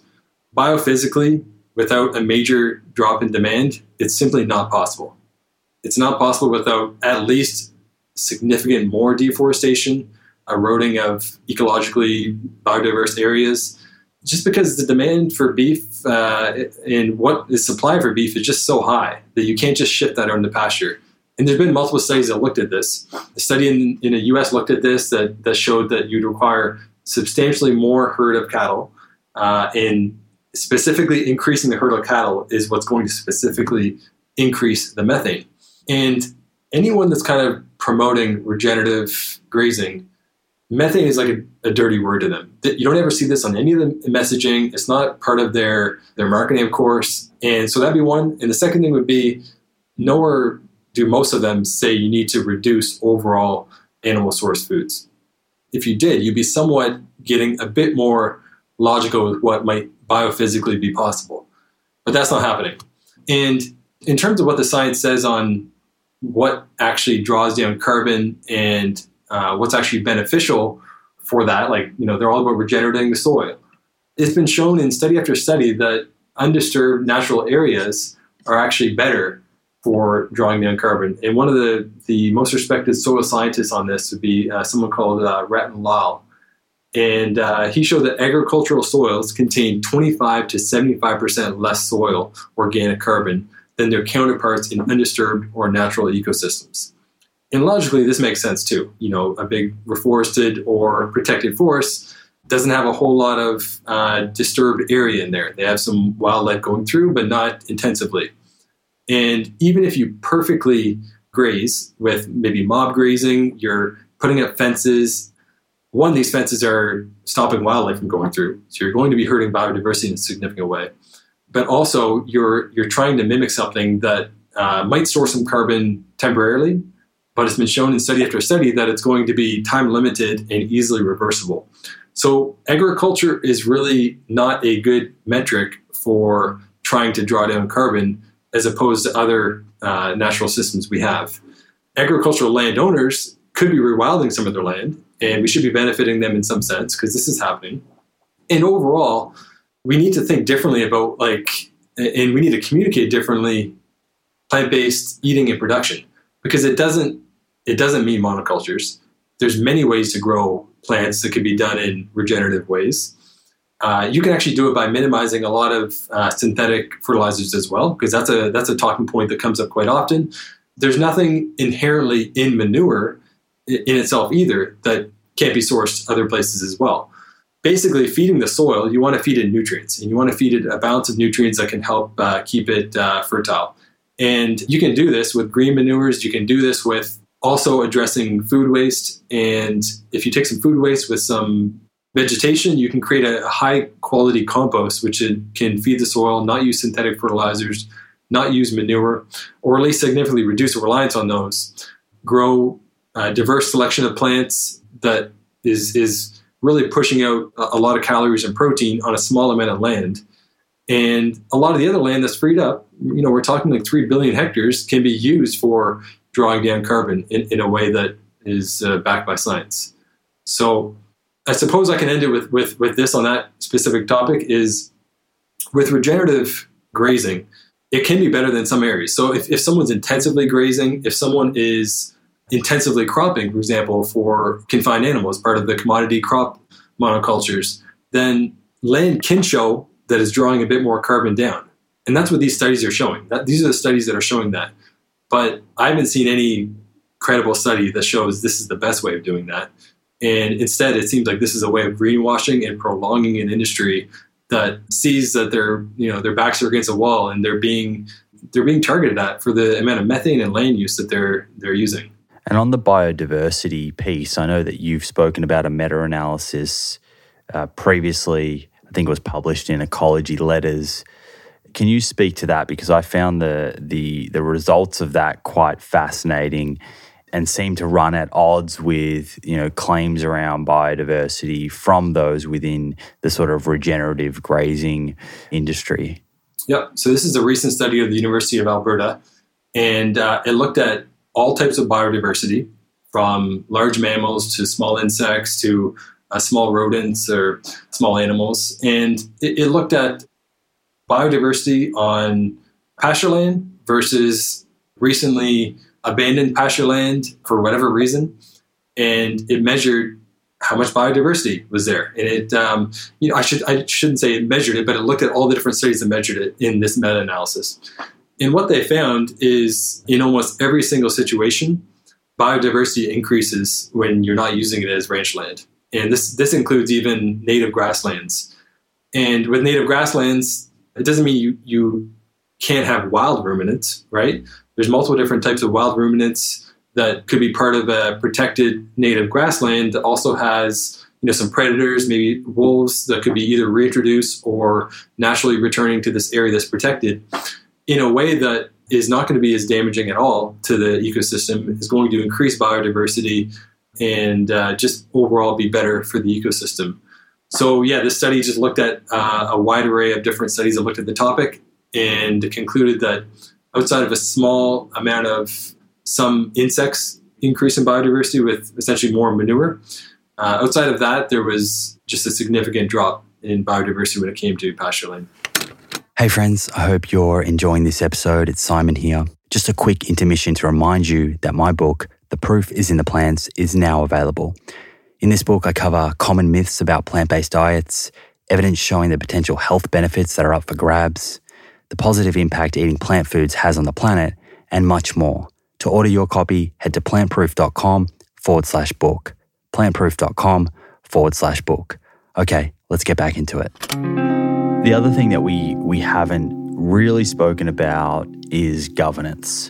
Biophysically, without a major drop in demand, it's simply not possible. It's not possible without at least significant more deforestation, eroding of ecologically biodiverse areas, just because the demand for beef uh, and what is supply for beef is just so high that you can't just shift that onto pasture. And there's been multiple studies that looked at this. A study in, in the US looked at this that, that showed that you'd require substantially more herd of cattle. Uh, and specifically increasing the herd of cattle is what's going to specifically increase the methane. And anyone that's kind of promoting regenerative grazing methane is like a, a, dirty word to them. You don't ever see this on any of the messaging. It's not part of their their marketing, of course. And so that'd be one. And the second thing would be nowhere do most of them say you need to reduce overall animal source foods. If you did, you'd be somewhat getting a bit more logical with what might biophysically be possible. But that's not happening. And in terms of what the science says on what actually draws down carbon and uh, what's actually beneficial for that. Like, you know, they're all about regenerating the soil. It's been shown in study after study that undisturbed natural areas are actually better for drawing down carbon. And one of the, the most respected soil scientists on this would be uh, someone called uh, Rattan Lal. And uh, he showed that agricultural soils contain 25 to 75% less soil organic carbon than their counterparts in undisturbed or natural ecosystems and logically this makes sense too. You know a big reforested or protected forest doesn't have a whole lot of uh, disturbed area in there. They have some wildlife going through but not intensively. And even if you perfectly graze with maybe mob grazing you're putting up fences one these fences are stopping wildlife from going through. So you're going to be hurting biodiversity in a significant way. But also you're you're trying to mimic something that uh, might store some carbon temporarily but it's been shown in study after study that it's going to be time limited and easily reversible. So, agriculture is really not a good metric for trying to draw down carbon as opposed to other uh, natural systems we have. Agricultural landowners could be rewilding some of their land, and we should be benefiting them in some sense because this is happening. And overall, we need to think differently about like, and we need to communicate differently plant-based eating and production because it doesn't it doesn't mean monocultures. There's many ways to grow plants that can be done in regenerative ways. Uh, you can actually do it by minimizing a lot of uh, synthetic fertilizers as well, because that's a that's a talking point that comes up quite often. There's nothing inherently in manure in itself either that can't be sourced other places as well. Basically, feeding the soil, you want to feed it nutrients, and you want to feed it a balance of nutrients that can help uh, keep it uh, fertile. And you can do this with green manures. You can do this with also addressing food waste. And if you take some food waste with some vegetation, you can create a high quality compost, which can feed the soil, not use synthetic fertilizers, not use manure, or at least significantly reduce the reliance on those. Grow a diverse selection of plants that is is really pushing out a lot of calories and protein on a small amount of land. And a lot of the other land that's freed up, you know, we're talking like 3 billion hectares, can be used for drawing down carbon in, in a way that is uh, backed by science. So I suppose I can end it with, with, with this on that specific topic is with regenerative grazing, it can be better than some areas. So if, if someone's intensively grazing, if someone is intensively cropping, for example, for confined animals, part of the commodity crop monocultures, then land can show that is drawing a bit more carbon down. And that's what these studies are showing. That, these are the studies that are showing that. But I haven't seen any credible study that shows this is the best way of doing that. And instead, it seems like this is a way of greenwashing and prolonging an industry that sees that their you know their backs are against a wall and they're being they're being targeted at for the amount of methane and land use that they're they're using. And on the biodiversity piece, I know that you've spoken about a meta-analysis uh, previously. I think it was published in Ecology Letters can you speak to that because I found the the the results of that quite fascinating and seem to run at odds with you know claims around biodiversity from those within the sort of regenerative grazing industry. Yep. So this is a recent study of the University of Alberta, and uh, it looked at all types of biodiversity, from large mammals to small insects to uh, small rodents or small animals, and it, it looked at biodiversity on pasture land versus recently abandoned pasture land for whatever reason, and it measured how much biodiversity was there. And it, um, you know, I should I shouldn't say it measured it, but it looked at all the different studies that measured it in this meta-analysis. And what they found is in almost every single situation, biodiversity increases when you're not using it as ranch land. And this this includes even native grasslands. And with native grasslands, it doesn't mean you, you can't have wild ruminants, right? There's multiple different types of wild ruminants that could be part of a protected native grassland that also has you know some predators, maybe wolves that could be either reintroduced or naturally returning to this area that's protected in a way that is not going to be as damaging at all to the ecosystem, is going to increase biodiversity and uh, just overall be better for the ecosystem. So yeah, this study just looked at uh, a wide array of different studies that looked at the topic and concluded that outside of a small amount of some insects increase in biodiversity with essentially more manure, uh, outside of that, there was just a significant drop in biodiversity when it came to pasture land. Hey friends, I hope you're enjoying this episode. It's Simon here. Just a quick intermission to remind you that my book, The Proof is in the Plants, is now available. In this book, I cover common myths about plant based diets, evidence showing the potential health benefits that are up for grabs, the positive impact eating plant foods has on the planet, and much more. To order your copy, head to plantproof.com forward slash book. Plantproof.com forward slash book. Okay, let's get back into it. The other thing that we, we haven't really spoken about is governance.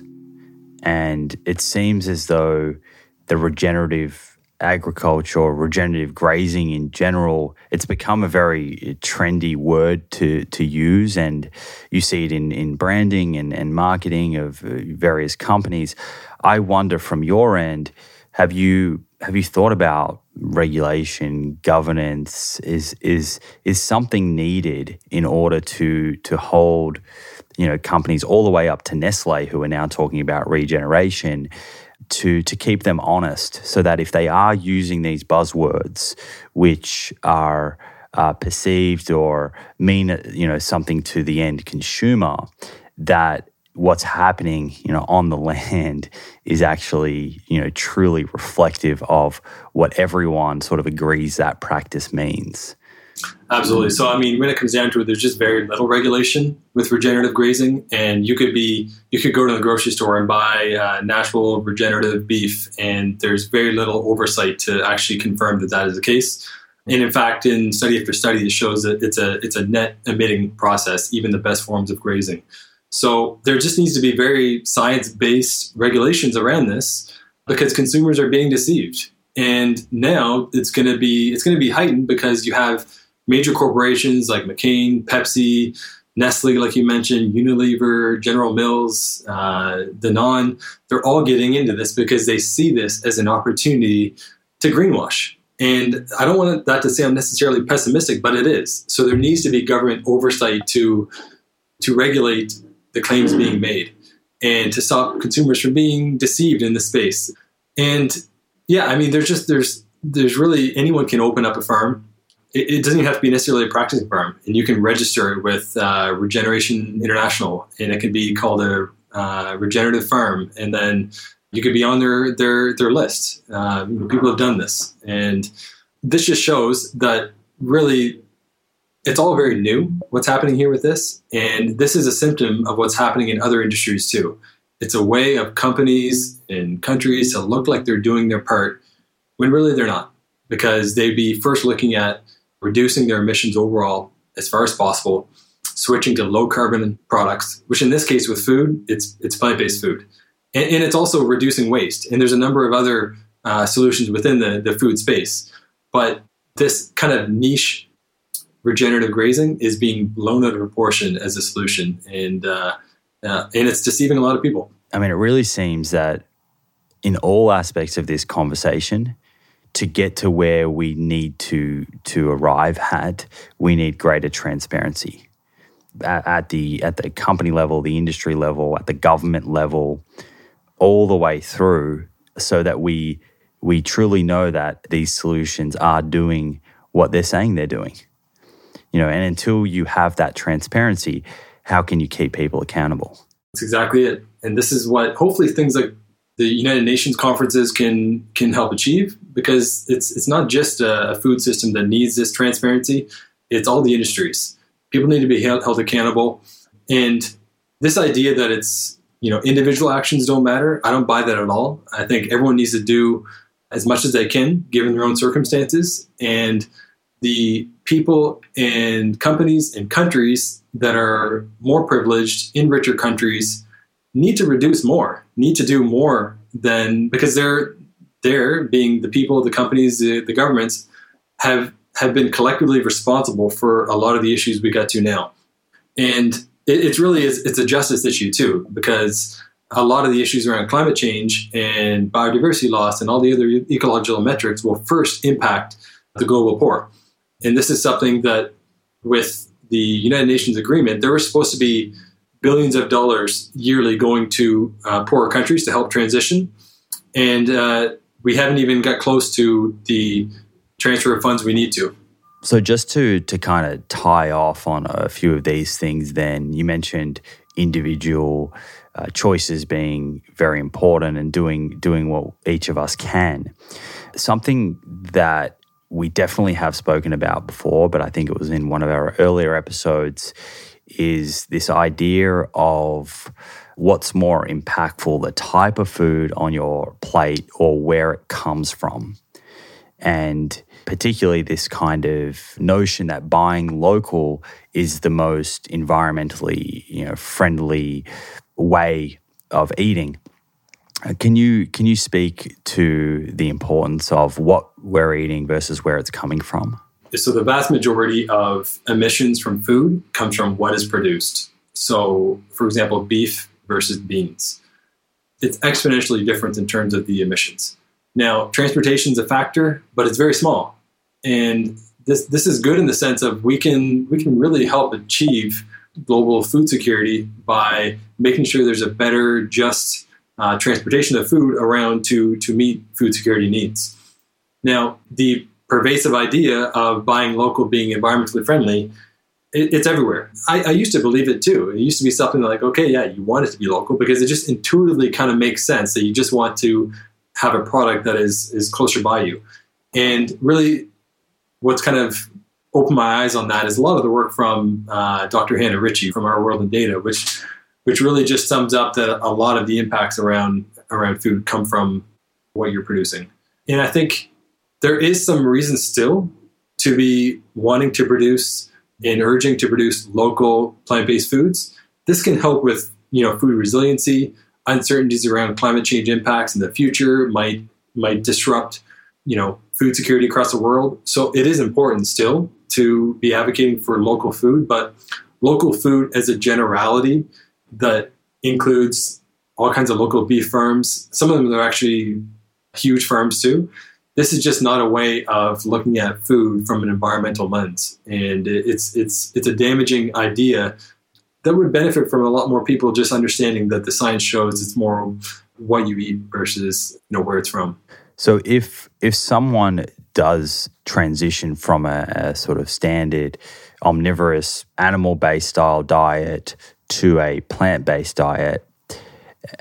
And it seems as though the regenerative agriculture or regenerative grazing in general, it's become a very trendy word to, to use. And you see it in, in branding and, and marketing of uh, various companies. I wonder from your end, have you have you thought about regulation, governance? Is is is something needed in order to to hold, you know, companies all the way up to Nestle who are now talking about regeneration to to keep them honest so that if they are using these buzzwords which are uh, perceived or mean you know something to the end consumer that what's happening you know on the land is actually you know truly reflective of what everyone sort of agrees that practice means Absolutely. So, I mean, when it comes down to it, there's just very little regulation with regenerative grazing, and you could be you could go to the grocery store and buy uh, natural regenerative beef, and there's very little oversight to actually confirm that that is the case. And in fact, in study after study, it shows that it's a it's a net emitting process, even the best forms of grazing. So there just needs to be very science based regulations around this because consumers are being deceived, and now it's going to be it's going to be heightened because you have major corporations like McCain, Pepsi, Nestle, like you mentioned, Unilever, General Mills, uh, Danone, they're all getting into this because they see this as an opportunity to greenwash. And I don't want that to sound necessarily pessimistic, but it is. So there needs to be government oversight to to regulate the claims being made and to stop consumers from being deceived in the space. And yeah, I mean, there's just there's there's really anyone can open up a farm it, it, doesn't even have to be necessarily a practicing firm, and you can register it with uh, Regeneration International, and it can be called a uh, regenerative firm, and then you could be on their their their list. Uh, people have done this, and this just shows that really it's all very new what's happening here with this, and this is a symptom of what's happening in other industries too. It's a way of companies and countries to look like they're doing their part when really they're not, because they'd be first looking at reducing their emissions overall as far as possible, switching to low carbon products, which in this case with food, it's it's plant based food, and, and, it's also reducing waste. And there's a number of other uh, solutions within the the food space, but this kind of niche regenerative grazing is being blown out of proportion as a solution, and uh, uh, and it's deceiving a lot of people. I mean, it really seems that in all aspects of this conversation, to get to where we need to to arrive at, we need greater transparency at, at, the at the company level, the industry level, at the government level, all the way through, so that we we truly know that these solutions are doing what they're saying they're doing. You know, and until you have that transparency, how can you keep people accountable? That's exactly it. And this is what hopefully things like the United Nations conferences can can help achieve because it's it's not just a, food system that needs this transparency; it's all the industries. People need to be held, held accountable, and this idea that it's you know individual actions don't matter. I don't buy that at all. I think everyone needs to do as much as they can given their own circumstances, and the people and companies and countries that are more privileged in richer countries need to reduce more, need to do more than because they're they're being the people, the companies, the, the governments have have been collectively responsible for a lot of the issues we got to now, and it, it's really is it's a justice issue too because a lot of the issues around climate change and biodiversity loss and all the other ecological metrics will first impact the global poor, and this is something that with the United Nations agreement there was supposed to be billions of dollars yearly going to uh, poorer countries to help transition. And uh, we haven't even got close to the transfer of funds we need to. So, just to, to kind of tie off on a few of these things, then you mentioned individual uh, choices being very important and doing doing what each of us can. Something that we definitely have spoken about before, but I think it was in one of our earlier episodes, is this idea of what's more impactful, the type of food on your plate or where it comes from. And particularly this kind of notion that buying local is the most environmentally you know, friendly way of eating. Uh, can you can you speak to the importance of what we're eating versus where it's coming from? So the vast majority of emissions from food comes from what is produced. So, for example, beef versus beans. It's exponentially different in terms of the emissions. Now, transportation is a factor, but it's very small. And this this is good in the sense of we can we can really help achieve global food security by making sure there's a better, just uh, transportation of food around to to meet food security needs. Now, the pervasive idea of buying local being environmentally friendly it, it's everywhere. I, I, used to believe it too. It used to be something like, okay, yeah, you want it to be local because it just intuitively kind of makes sense that you just want to have a product that is is closer by you. And really, what's kind of opened my eyes on that is a lot of the work from uh, Dr. Hannah Ritchie from Our World in Data, which which really just sums up that a lot of the impacts around around food come from what you're producing. And I think there is some reason still to be wanting to produce and urging to produce local plant-based foods. This can help with you know food resiliency, uncertainties around climate change impacts in the future might might disrupt you know food security across the world. So it is important still to be advocating for local food, but local food as a generality that includes all kinds of local beef firms. Some of them are actually huge firms too. This is just not a way of looking at food from an environmental lens, and it's it's it's a damaging idea that would benefit from a lot more people just understanding that the science shows it's more what you eat versus you know where it's from. So if if someone does transition from a, a sort of standard omnivorous animal based style diet to a plant based diet,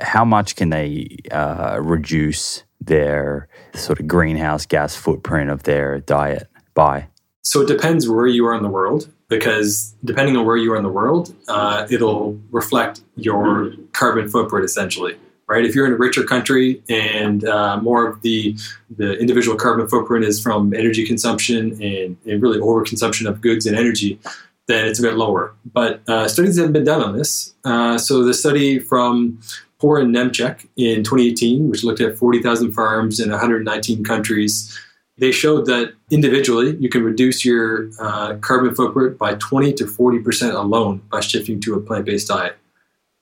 how much can they uh, reduce their sort of greenhouse gas footprint of their diet by? So it depends where you are in the world, because depending on where you are in the world, uh, it'll reflect your carbon footprint essentially. Right? If you're in a richer country and uh, more of the the individual carbon footprint is from energy consumption and, and really overconsumption of goods and energy, then it's a bit lower. But uh, studies have been done on this. Uh, so the study from Poore and Nemecek in 2018, which looked at 40,000 farms in 119 countries, they showed that individually you can reduce your uh, carbon footprint by 20 to 40 percent alone by shifting to a plant-based diet.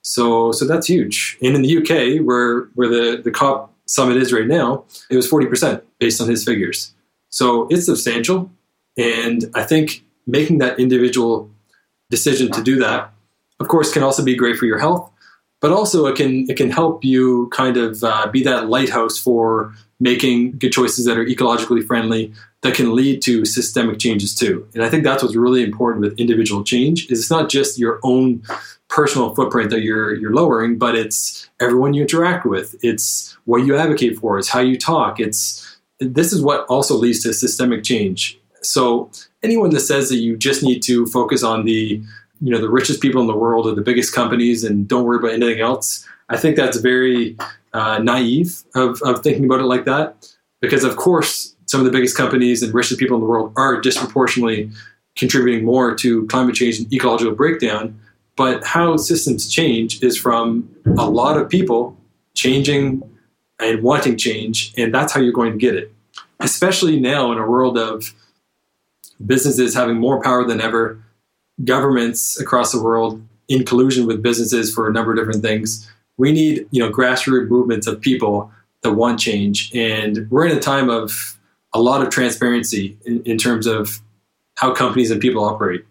So, so that's huge. And in the UK, where where the the COP summit is right now, it was 40 percent based on his figures. So it's substantial, and I think making that individual decision to do that, of course, can also be great for your health, but also it can it can help you kind of uh, be that lighthouse for making good choices that are ecologically friendly that can lead to systemic changes too. And I think that's what's really important with individual change is it's not just your own personal footprint that you're you're lowering, but it's everyone you interact with. It's what you advocate for. It's how you talk. It's this is what also leads to systemic change. So anyone that says that you just need to focus on the you know the richest people in the world or the biggest companies and don't worry about anything else, I think that's very uh, naive of, of thinking about it like that. Because of course, some of the biggest companies and richest people in the world are disproportionately contributing more to climate change and ecological breakdown. But how systems change is from a lot of people changing and wanting change, and that's how you're going to get it. Especially now in a world of businesses having more power than ever, governments across the world in collusion with businesses for a number of different things. We need, you know, grassroots movements of people that want change, and we're in a time of a lot of transparency in, in terms of how companies and people operate.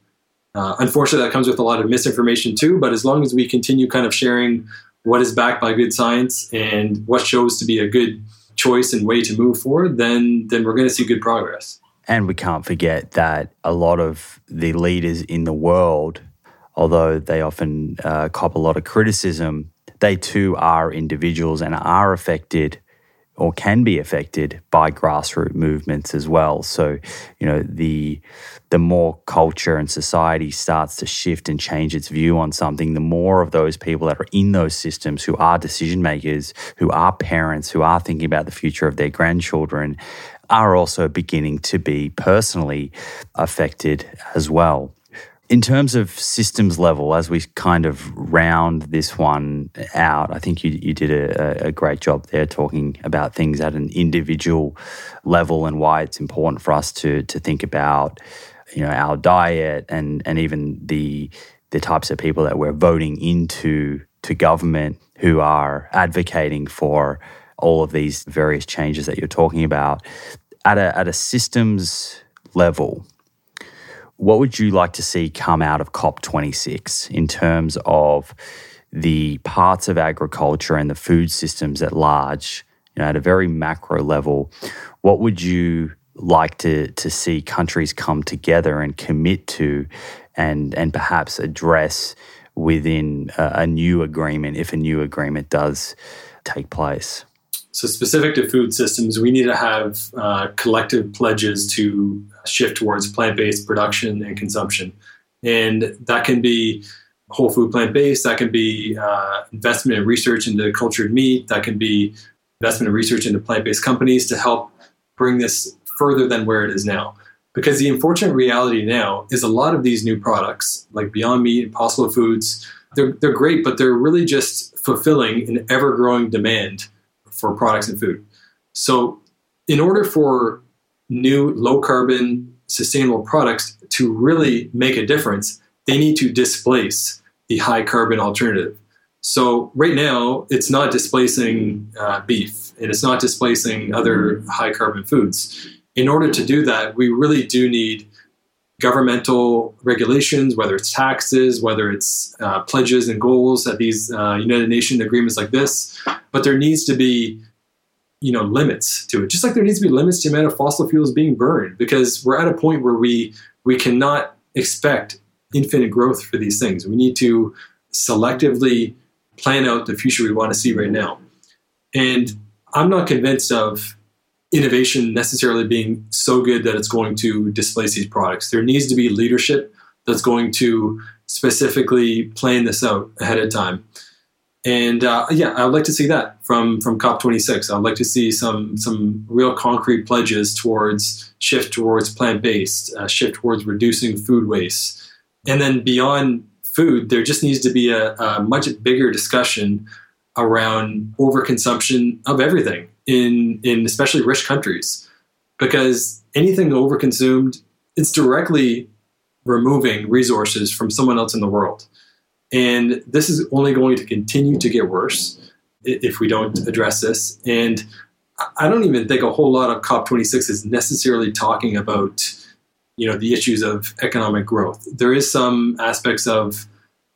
Uh, unfortunately, that comes with a lot of misinformation too. But as long as we continue kind of sharing what is backed by good science and what shows to be a good choice and way to move forward, then then we're going to see good progress. And we can't forget that a lot of the leaders in the world, although they often uh, cop a lot of criticism, they too are individuals and are affected or can be affected by grassroots movements as well. So, you know, the the more culture and society starts to shift and change its view on something, the more of those people that are in those systems who are decision makers, who are parents, who are thinking about the future of their grandchildren, are also beginning to be personally affected as well. In terms of systems level, as we kind of round this one out, I think you, you did a, a great job there talking about things at an individual level and why it's important for us to to think about you know our diet and and even the the types of people that we're voting into to government who are advocating for all of these various changes that you're talking about at a at a systems level what would you like to see come out of COP26 in terms of the parts of agriculture and the food systems at large, you know, at a very macro level? What would you like to, to see countries come together and commit to and, and perhaps address within a, a new agreement if a new agreement does take place? So, specific to food systems, we need to have uh, collective pledges to shift towards plant based production and consumption. And that can be whole food plant based, that can be uh, investment in research into cultured meat, that can be investment in research into plant based companies to help bring this further than where it is now. Because the unfortunate reality now is a lot of these new products, like Beyond Meat, Impossible Foods, they're, they're great, but they're really just fulfilling an ever growing demand for products and food. So, in order for new low carbon sustainable products to really make a difference, they need to displace the high carbon alternative. So, right now, it's not displacing uh, beef and it's not displacing other high carbon foods. In order to do that, we really do need governmental regulations, whether it's taxes, whether it's uh, pledges and goals at these uh, United Nations agreements like this. But there needs to be, you know, limits to it. Just like there needs to be limits to the amount of fossil fuels being burned, because we're at a point where we we cannot expect infinite growth for these things. We need to selectively plan out the future we want to see right now. And I'm not convinced of innovation necessarily being so good that it's going to displace these products. There needs to be leadership that's going to specifically plan this out ahead of time. And uh, yeah, I would like to see that from from COP26. I'd like to see some some real concrete pledges towards shift towards plant based, uh, shift towards reducing food waste, and then beyond food, there just needs to be a, a much bigger discussion around overconsumption of everything in in especially rich countries. Because anything overconsumed it's directly removing resources from someone else in the world. And this is only going to continue to get worse if we don't address this. And i don't even think a whole lot of cop26 is necessarily talking about you know the issues of economic growth. There is some aspects of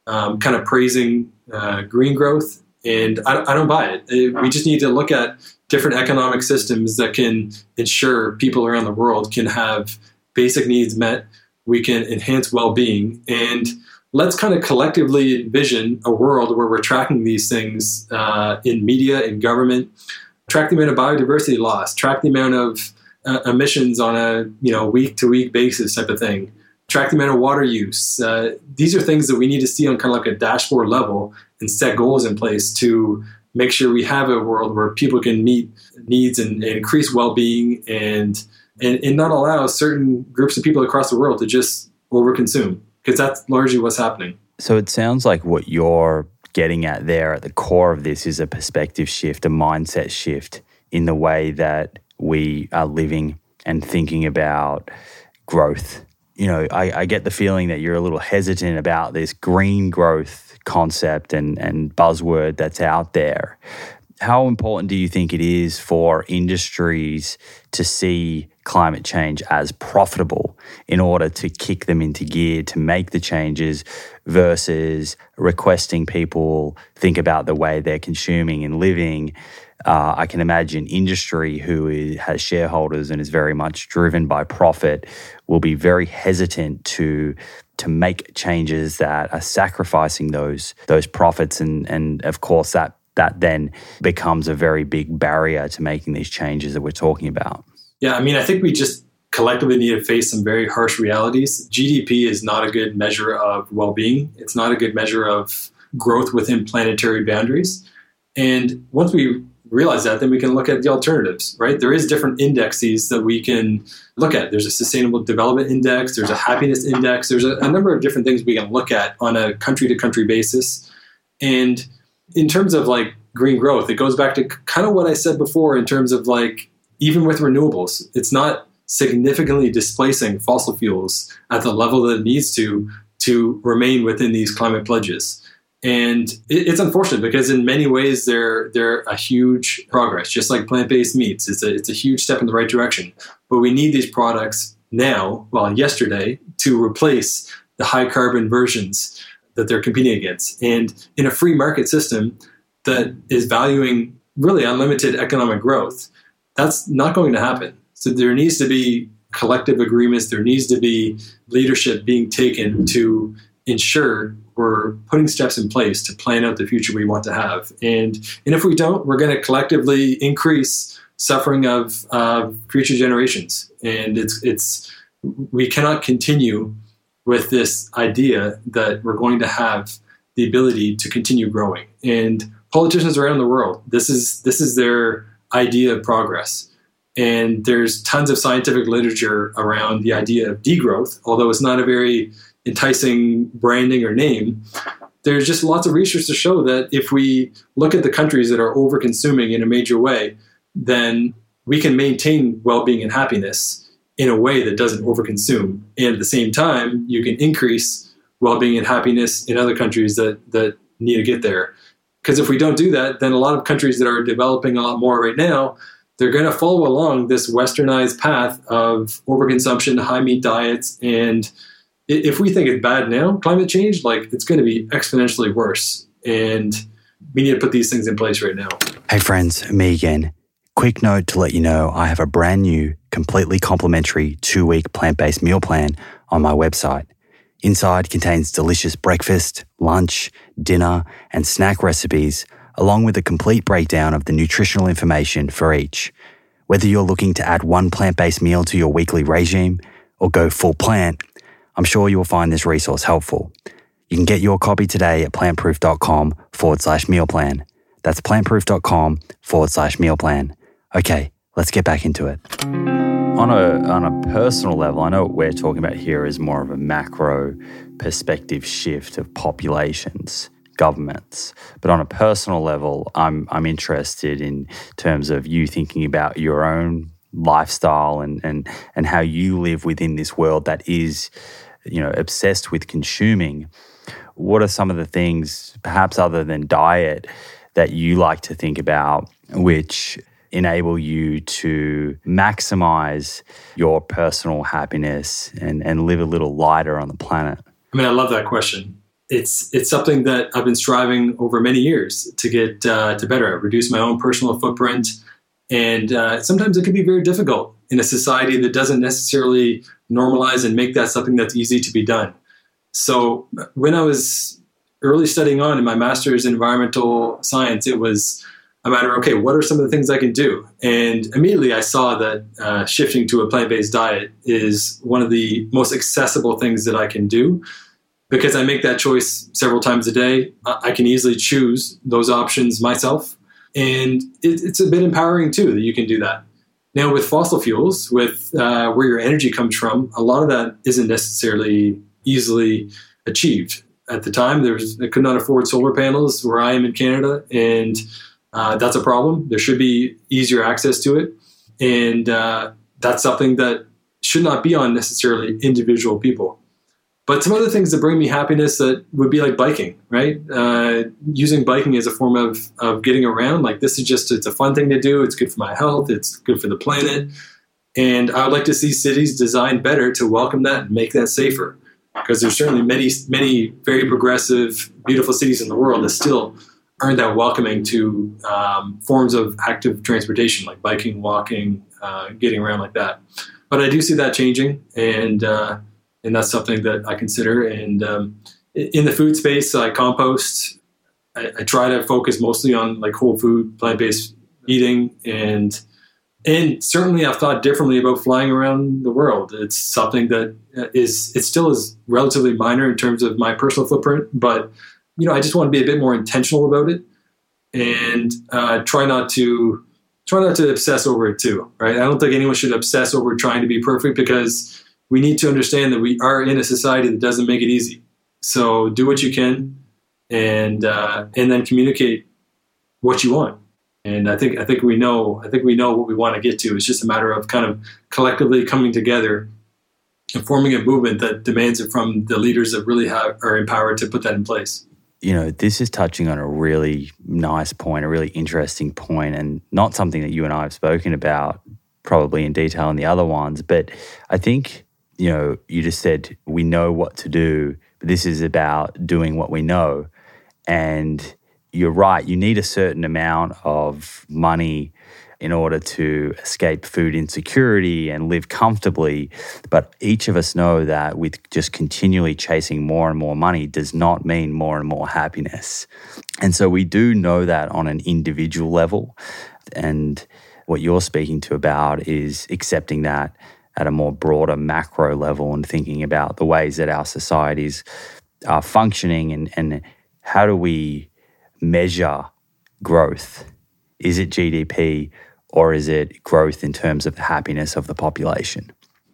um, kind of praising uh, green growth and I, I don't buy it. We just need to look at different economic systems that can ensure people around the world can have basic needs met. We can enhance well being. And let's kind of collectively envision a world where we're tracking these things uh, in media, in government, track the amount of biodiversity loss, track the amount of uh, emissions on a you know week to week basis type of thing track the amount of water use uh, these are things that we need to see on kind of like a dashboard level and set goals in place to make sure we have a world where people can meet needs and, and increase well-being and, and and not allow certain groups of people across the world to just overconsume because that's largely what's happening. So it sounds like what you're getting at there at the core of this is a perspective shift, a mindset shift in the way that we are living and thinking about growth. You know, I, I get the feeling that you're a little hesitant about this green growth concept and, and buzzword that's out there. How important do you think it is for industries to see climate change as profitable in order to kick them into gear to make the changes versus requesting people think about the way they're consuming and living? Uh, I can imagine industry who is, has shareholders and is very much driven by profit will be very hesitant to to make changes that are sacrificing those those profits and and of course that that then becomes a very big barrier to making these changes that we're talking about. Yeah, I mean, I think we just collectively need to face some very harsh realities. GDP is not a good measure of well-being. It's not a good measure of growth within planetary boundaries. And once we realize that, then we can look at the alternatives, right? There is different indexes that we can look at. There's a sustainable development index, there's a happiness index, there's a, a number of different things we can look at on a country to country basis. And in terms of like green growth, it goes back to kind of what I said before in terms of like even with renewables, it's not significantly displacing fossil fuels at the level that it needs to to remain within these climate pledges. And it's unfortunate because in many ways they're they're a huge progress, just like plant-based meats. It's a it's a huge step in the right direction. But we need these products now, well, yesterday, to replace the high carbon versions that they're competing against. And in a free market system that is valuing really unlimited economic growth, that's not going to happen. So there needs to be collective agreements, there needs to be leadership being taken to ensure we're putting steps in place to plan out the future we want to have. And, and if we don't, we're going to collectively increase suffering of uh, future generations. And it's, it's, we cannot continue with this idea that we're going to have the ability to continue growing. And politicians around the world, this is, this is their idea of progress. And there's tons of scientific literature around the idea of degrowth, although it's not a very enticing branding or name. There's just lots of research to show that if we look at the countries that are over consuming in a major way, then we can maintain well being and happiness in a way that doesn't overconsume. And at the same time, you can increase well being and happiness in other countries that, that need to get there. Because if we don't do that, then a lot of countries that are developing a lot more right now, they're going to follow along this westernized path of overconsumption, high meat diets, and if we think it's bad now, climate change, like it's going to be exponentially worse. And we need to put these things in place right now. Hey, friends, me again. Quick note to let you know I have a brand new, completely complimentary two week plant based meal plan on my website. Inside contains delicious breakfast, lunch, dinner, and snack recipes, along with a complete breakdown of the nutritional information for each. Whether you're looking to add one plant based meal to your weekly regime or go full plant, I'm sure you will find this resource helpful. You can get your copy today at plantproof.com forward slash meal plan. That's plantproof.com forward slash meal plan. Okay, let's get back into it. On a, on a personal level, I know what we're talking about here is more of a macro perspective shift of populations, governments. But on a personal level, I'm, I'm interested in terms of you thinking about your own lifestyle and, and, and how you live within this world that is you know obsessed with consuming what are some of the things perhaps other than diet that you like to think about which enable you to maximize your personal happiness and, and live a little lighter on the planet? I mean i love that question. It's it's something that i've been striving over many years to get uh, to better at reduce my own personal footprint. And uh, sometimes it can be very difficult in a society that doesn't necessarily normalize and make that something that's easy to be done. So when I was early studying on in my master's in environmental science, it was a matter of, okay, what are some of the things I can do? And immediately I saw that uh, shifting to a plant based diet is one of the most accessible things that I can do because I make that choice several times a day. I can easily choose those options myself. And it, it's a bit empowering too that you can do that. Now, with fossil fuels, with uh, where your energy comes from, a lot of that isn't necessarily easily achieved. At the time, there was, could not afford solar panels where I am in Canada, and uh, that's a problem. There should be easier access to it, and uh, that's something that should not be on necessarily individual people. But some other things that bring me happiness that would be like biking, right? Uh, using biking as a form of, of getting around. Like this is just, it's a fun thing to do. It's good for my health. It's good for the planet. And I would like to see cities designed better to welcome that and make that safer. Because there's certainly many, many very progressive, beautiful cities in the world that still aren't that welcoming to um, forms of active transportation like biking, walking, uh, getting around like that. But I do see that changing. And, uh, and that's something that I consider. And um, in the food space, I compost. I, I, try to focus mostly on like whole food, plant based eating, and and certainly I've thought differently about flying around the world. It's something that is it still is relatively minor in terms of my personal footprint, but you know I just want to be a bit more intentional about it. and uh, try not to try not to obsess over it too. Right? I don't think anyone should obsess over trying to be perfect because we need to understand that we are in a society that doesn't make it easy. So do what you can, and uh, and then communicate what you want. And I think I think we know I think we know what we want to get to. It's just a matter of kind of collectively coming together and forming a movement that demands it from the leaders that really have, are empowered to put that in place. You know, this is touching on a really nice point, a really interesting point, and not something that you and I have spoken about probably in detail in the other ones. But I think, you know, you just said we know what to do, but this is about doing what we know. And you're right, you need a certain amount of money in order to escape food insecurity and live comfortably. But each of us know that with just continually chasing more and more money does not mean more and more happiness. And so we do know that on an individual level. And what you're speaking to about is accepting that at a more broader macro level and thinking about the ways that our societies are functioning and, and how do we measure growth? Is it GDP or is it growth in terms of the happiness of the population?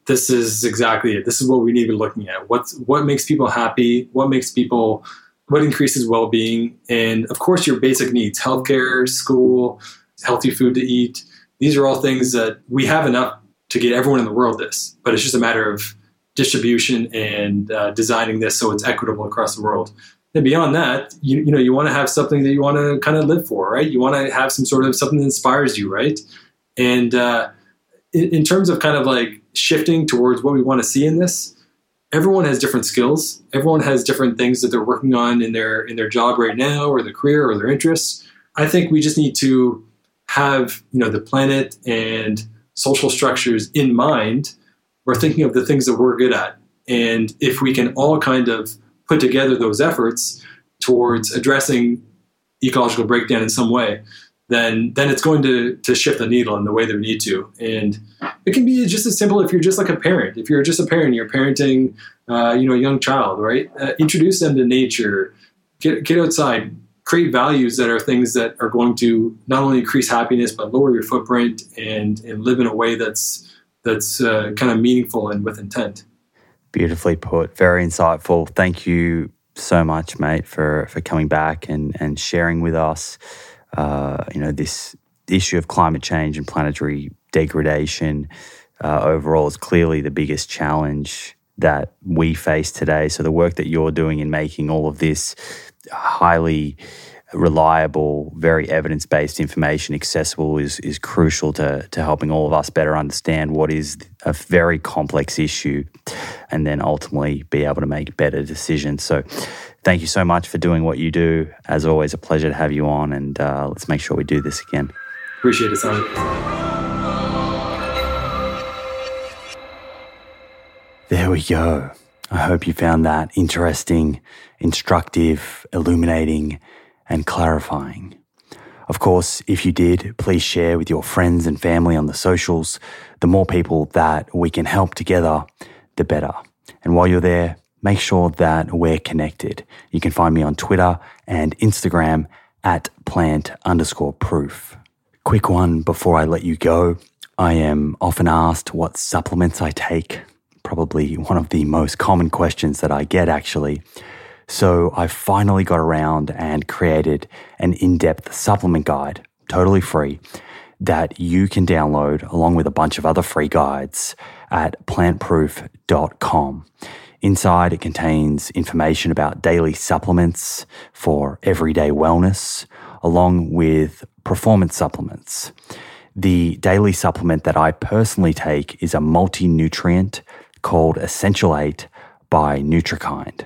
This is exactly it. This is what we need to be looking at. What's what makes people happy? What makes people what increases well-being? And of course your basic needs, healthcare, school, healthy food to eat. These are all things that we have enough to get everyone in the world this, but it's just a matter of distribution and uh, designing this so it's equitable across the world. And beyond that, you, you know, you want to have something that you want to kind of live for, right? You want to have some sort of something that inspires you, right? And uh, in, in terms of kind of like shifting towards what we want to see in this, everyone has different skills. Everyone has different things that they're working on in their in their job right now, or their career, or their interests. I think we just need to have you know the planet and social structures in mind. We're thinking of the things that we're good at, and if we can all kind of put together those efforts towards addressing ecological breakdown in some way, then then it's going to to shift the needle in the way that we need to. And it can be just as simple if you're just like a parent. If you're just a parent, you're parenting, uh, you know, a young child, right? Uh, introduce them to nature. Get get outside. Create values that are things that are going to not only increase happiness but lower your footprint and and live in a way that's that's uh, kind of meaningful and with intent. Beautifully put. Very insightful. Thank you so much, mate, for, for coming back and, and sharing with us, uh, you know, this issue of climate change and planetary degradation uh, overall is clearly the biggest challenge that we face today. So the work that you're doing in making all of this highly reliable, very evidence based information accessible is, is crucial to, to helping all of us better understand what is a very complex issue and then ultimately be able to make better decisions. So, thank you so much for doing what you do. As always, a pleasure to have you on, and uh, let's make sure we do this again. Appreciate it, Simon. There we go. I hope you found that interesting, instructive, illuminating and clarifying. Of course, if you did, please share with your friends and family on the socials. The more people that we can help together, the better. And while you're there, make sure that we're connected. You can find me on Twitter and Instagram at plant underscore proof. Quick one before I let you go. I am often asked what supplements I take. Probably one of the most common questions that I get actually. So I finally got around and created an in depth supplement guide, totally free, that you can download along with a bunch of other free guides at plantproof.com. Inside, it contains information about daily supplements for everyday wellness, along with performance supplements. The daily supplement that I personally take is a multi nutrient called Essential 8 by NutriKynd.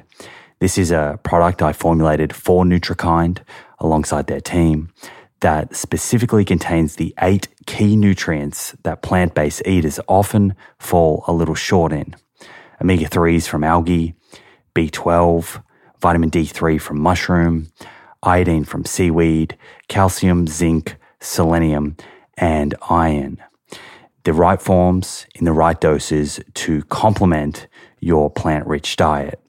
This is a product I formulated for NutriKynd alongside their team that specifically contains the eight key nutrients that plant based eaters often fall a little short in omega 3s from algae, B12, vitamin D3 from mushroom, iodine from seaweed, calcium, zinc, selenium, and iron. The right forms in the right doses to complement your plant rich diet.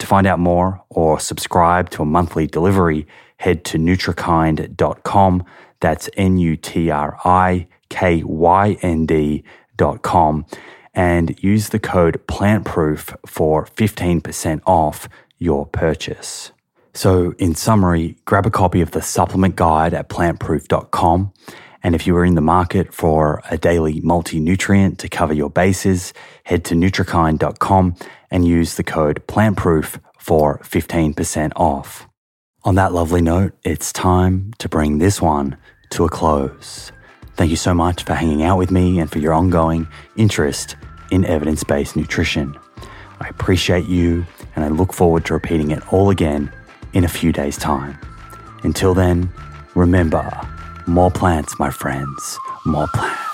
To find out more or subscribe to a monthly delivery, head to nutrikynd.com. That's N U T R I K Y N D.com and use the code PLANTPROOF for 15% off your purchase. So, in summary, grab a copy of the supplement guide at plantproof.com. And if you are in the market for a daily multi nutrient to cover your bases, head to nutrikynd.com and use the code PLANTPROOF for 15% off. On that lovely note, it's time to bring this one to a close. Thank you so much for hanging out with me and for your ongoing interest in evidence based nutrition. I appreciate you and I look forward to repeating it all again in a few days' time. Until then, remember more plants, my friends, more plants.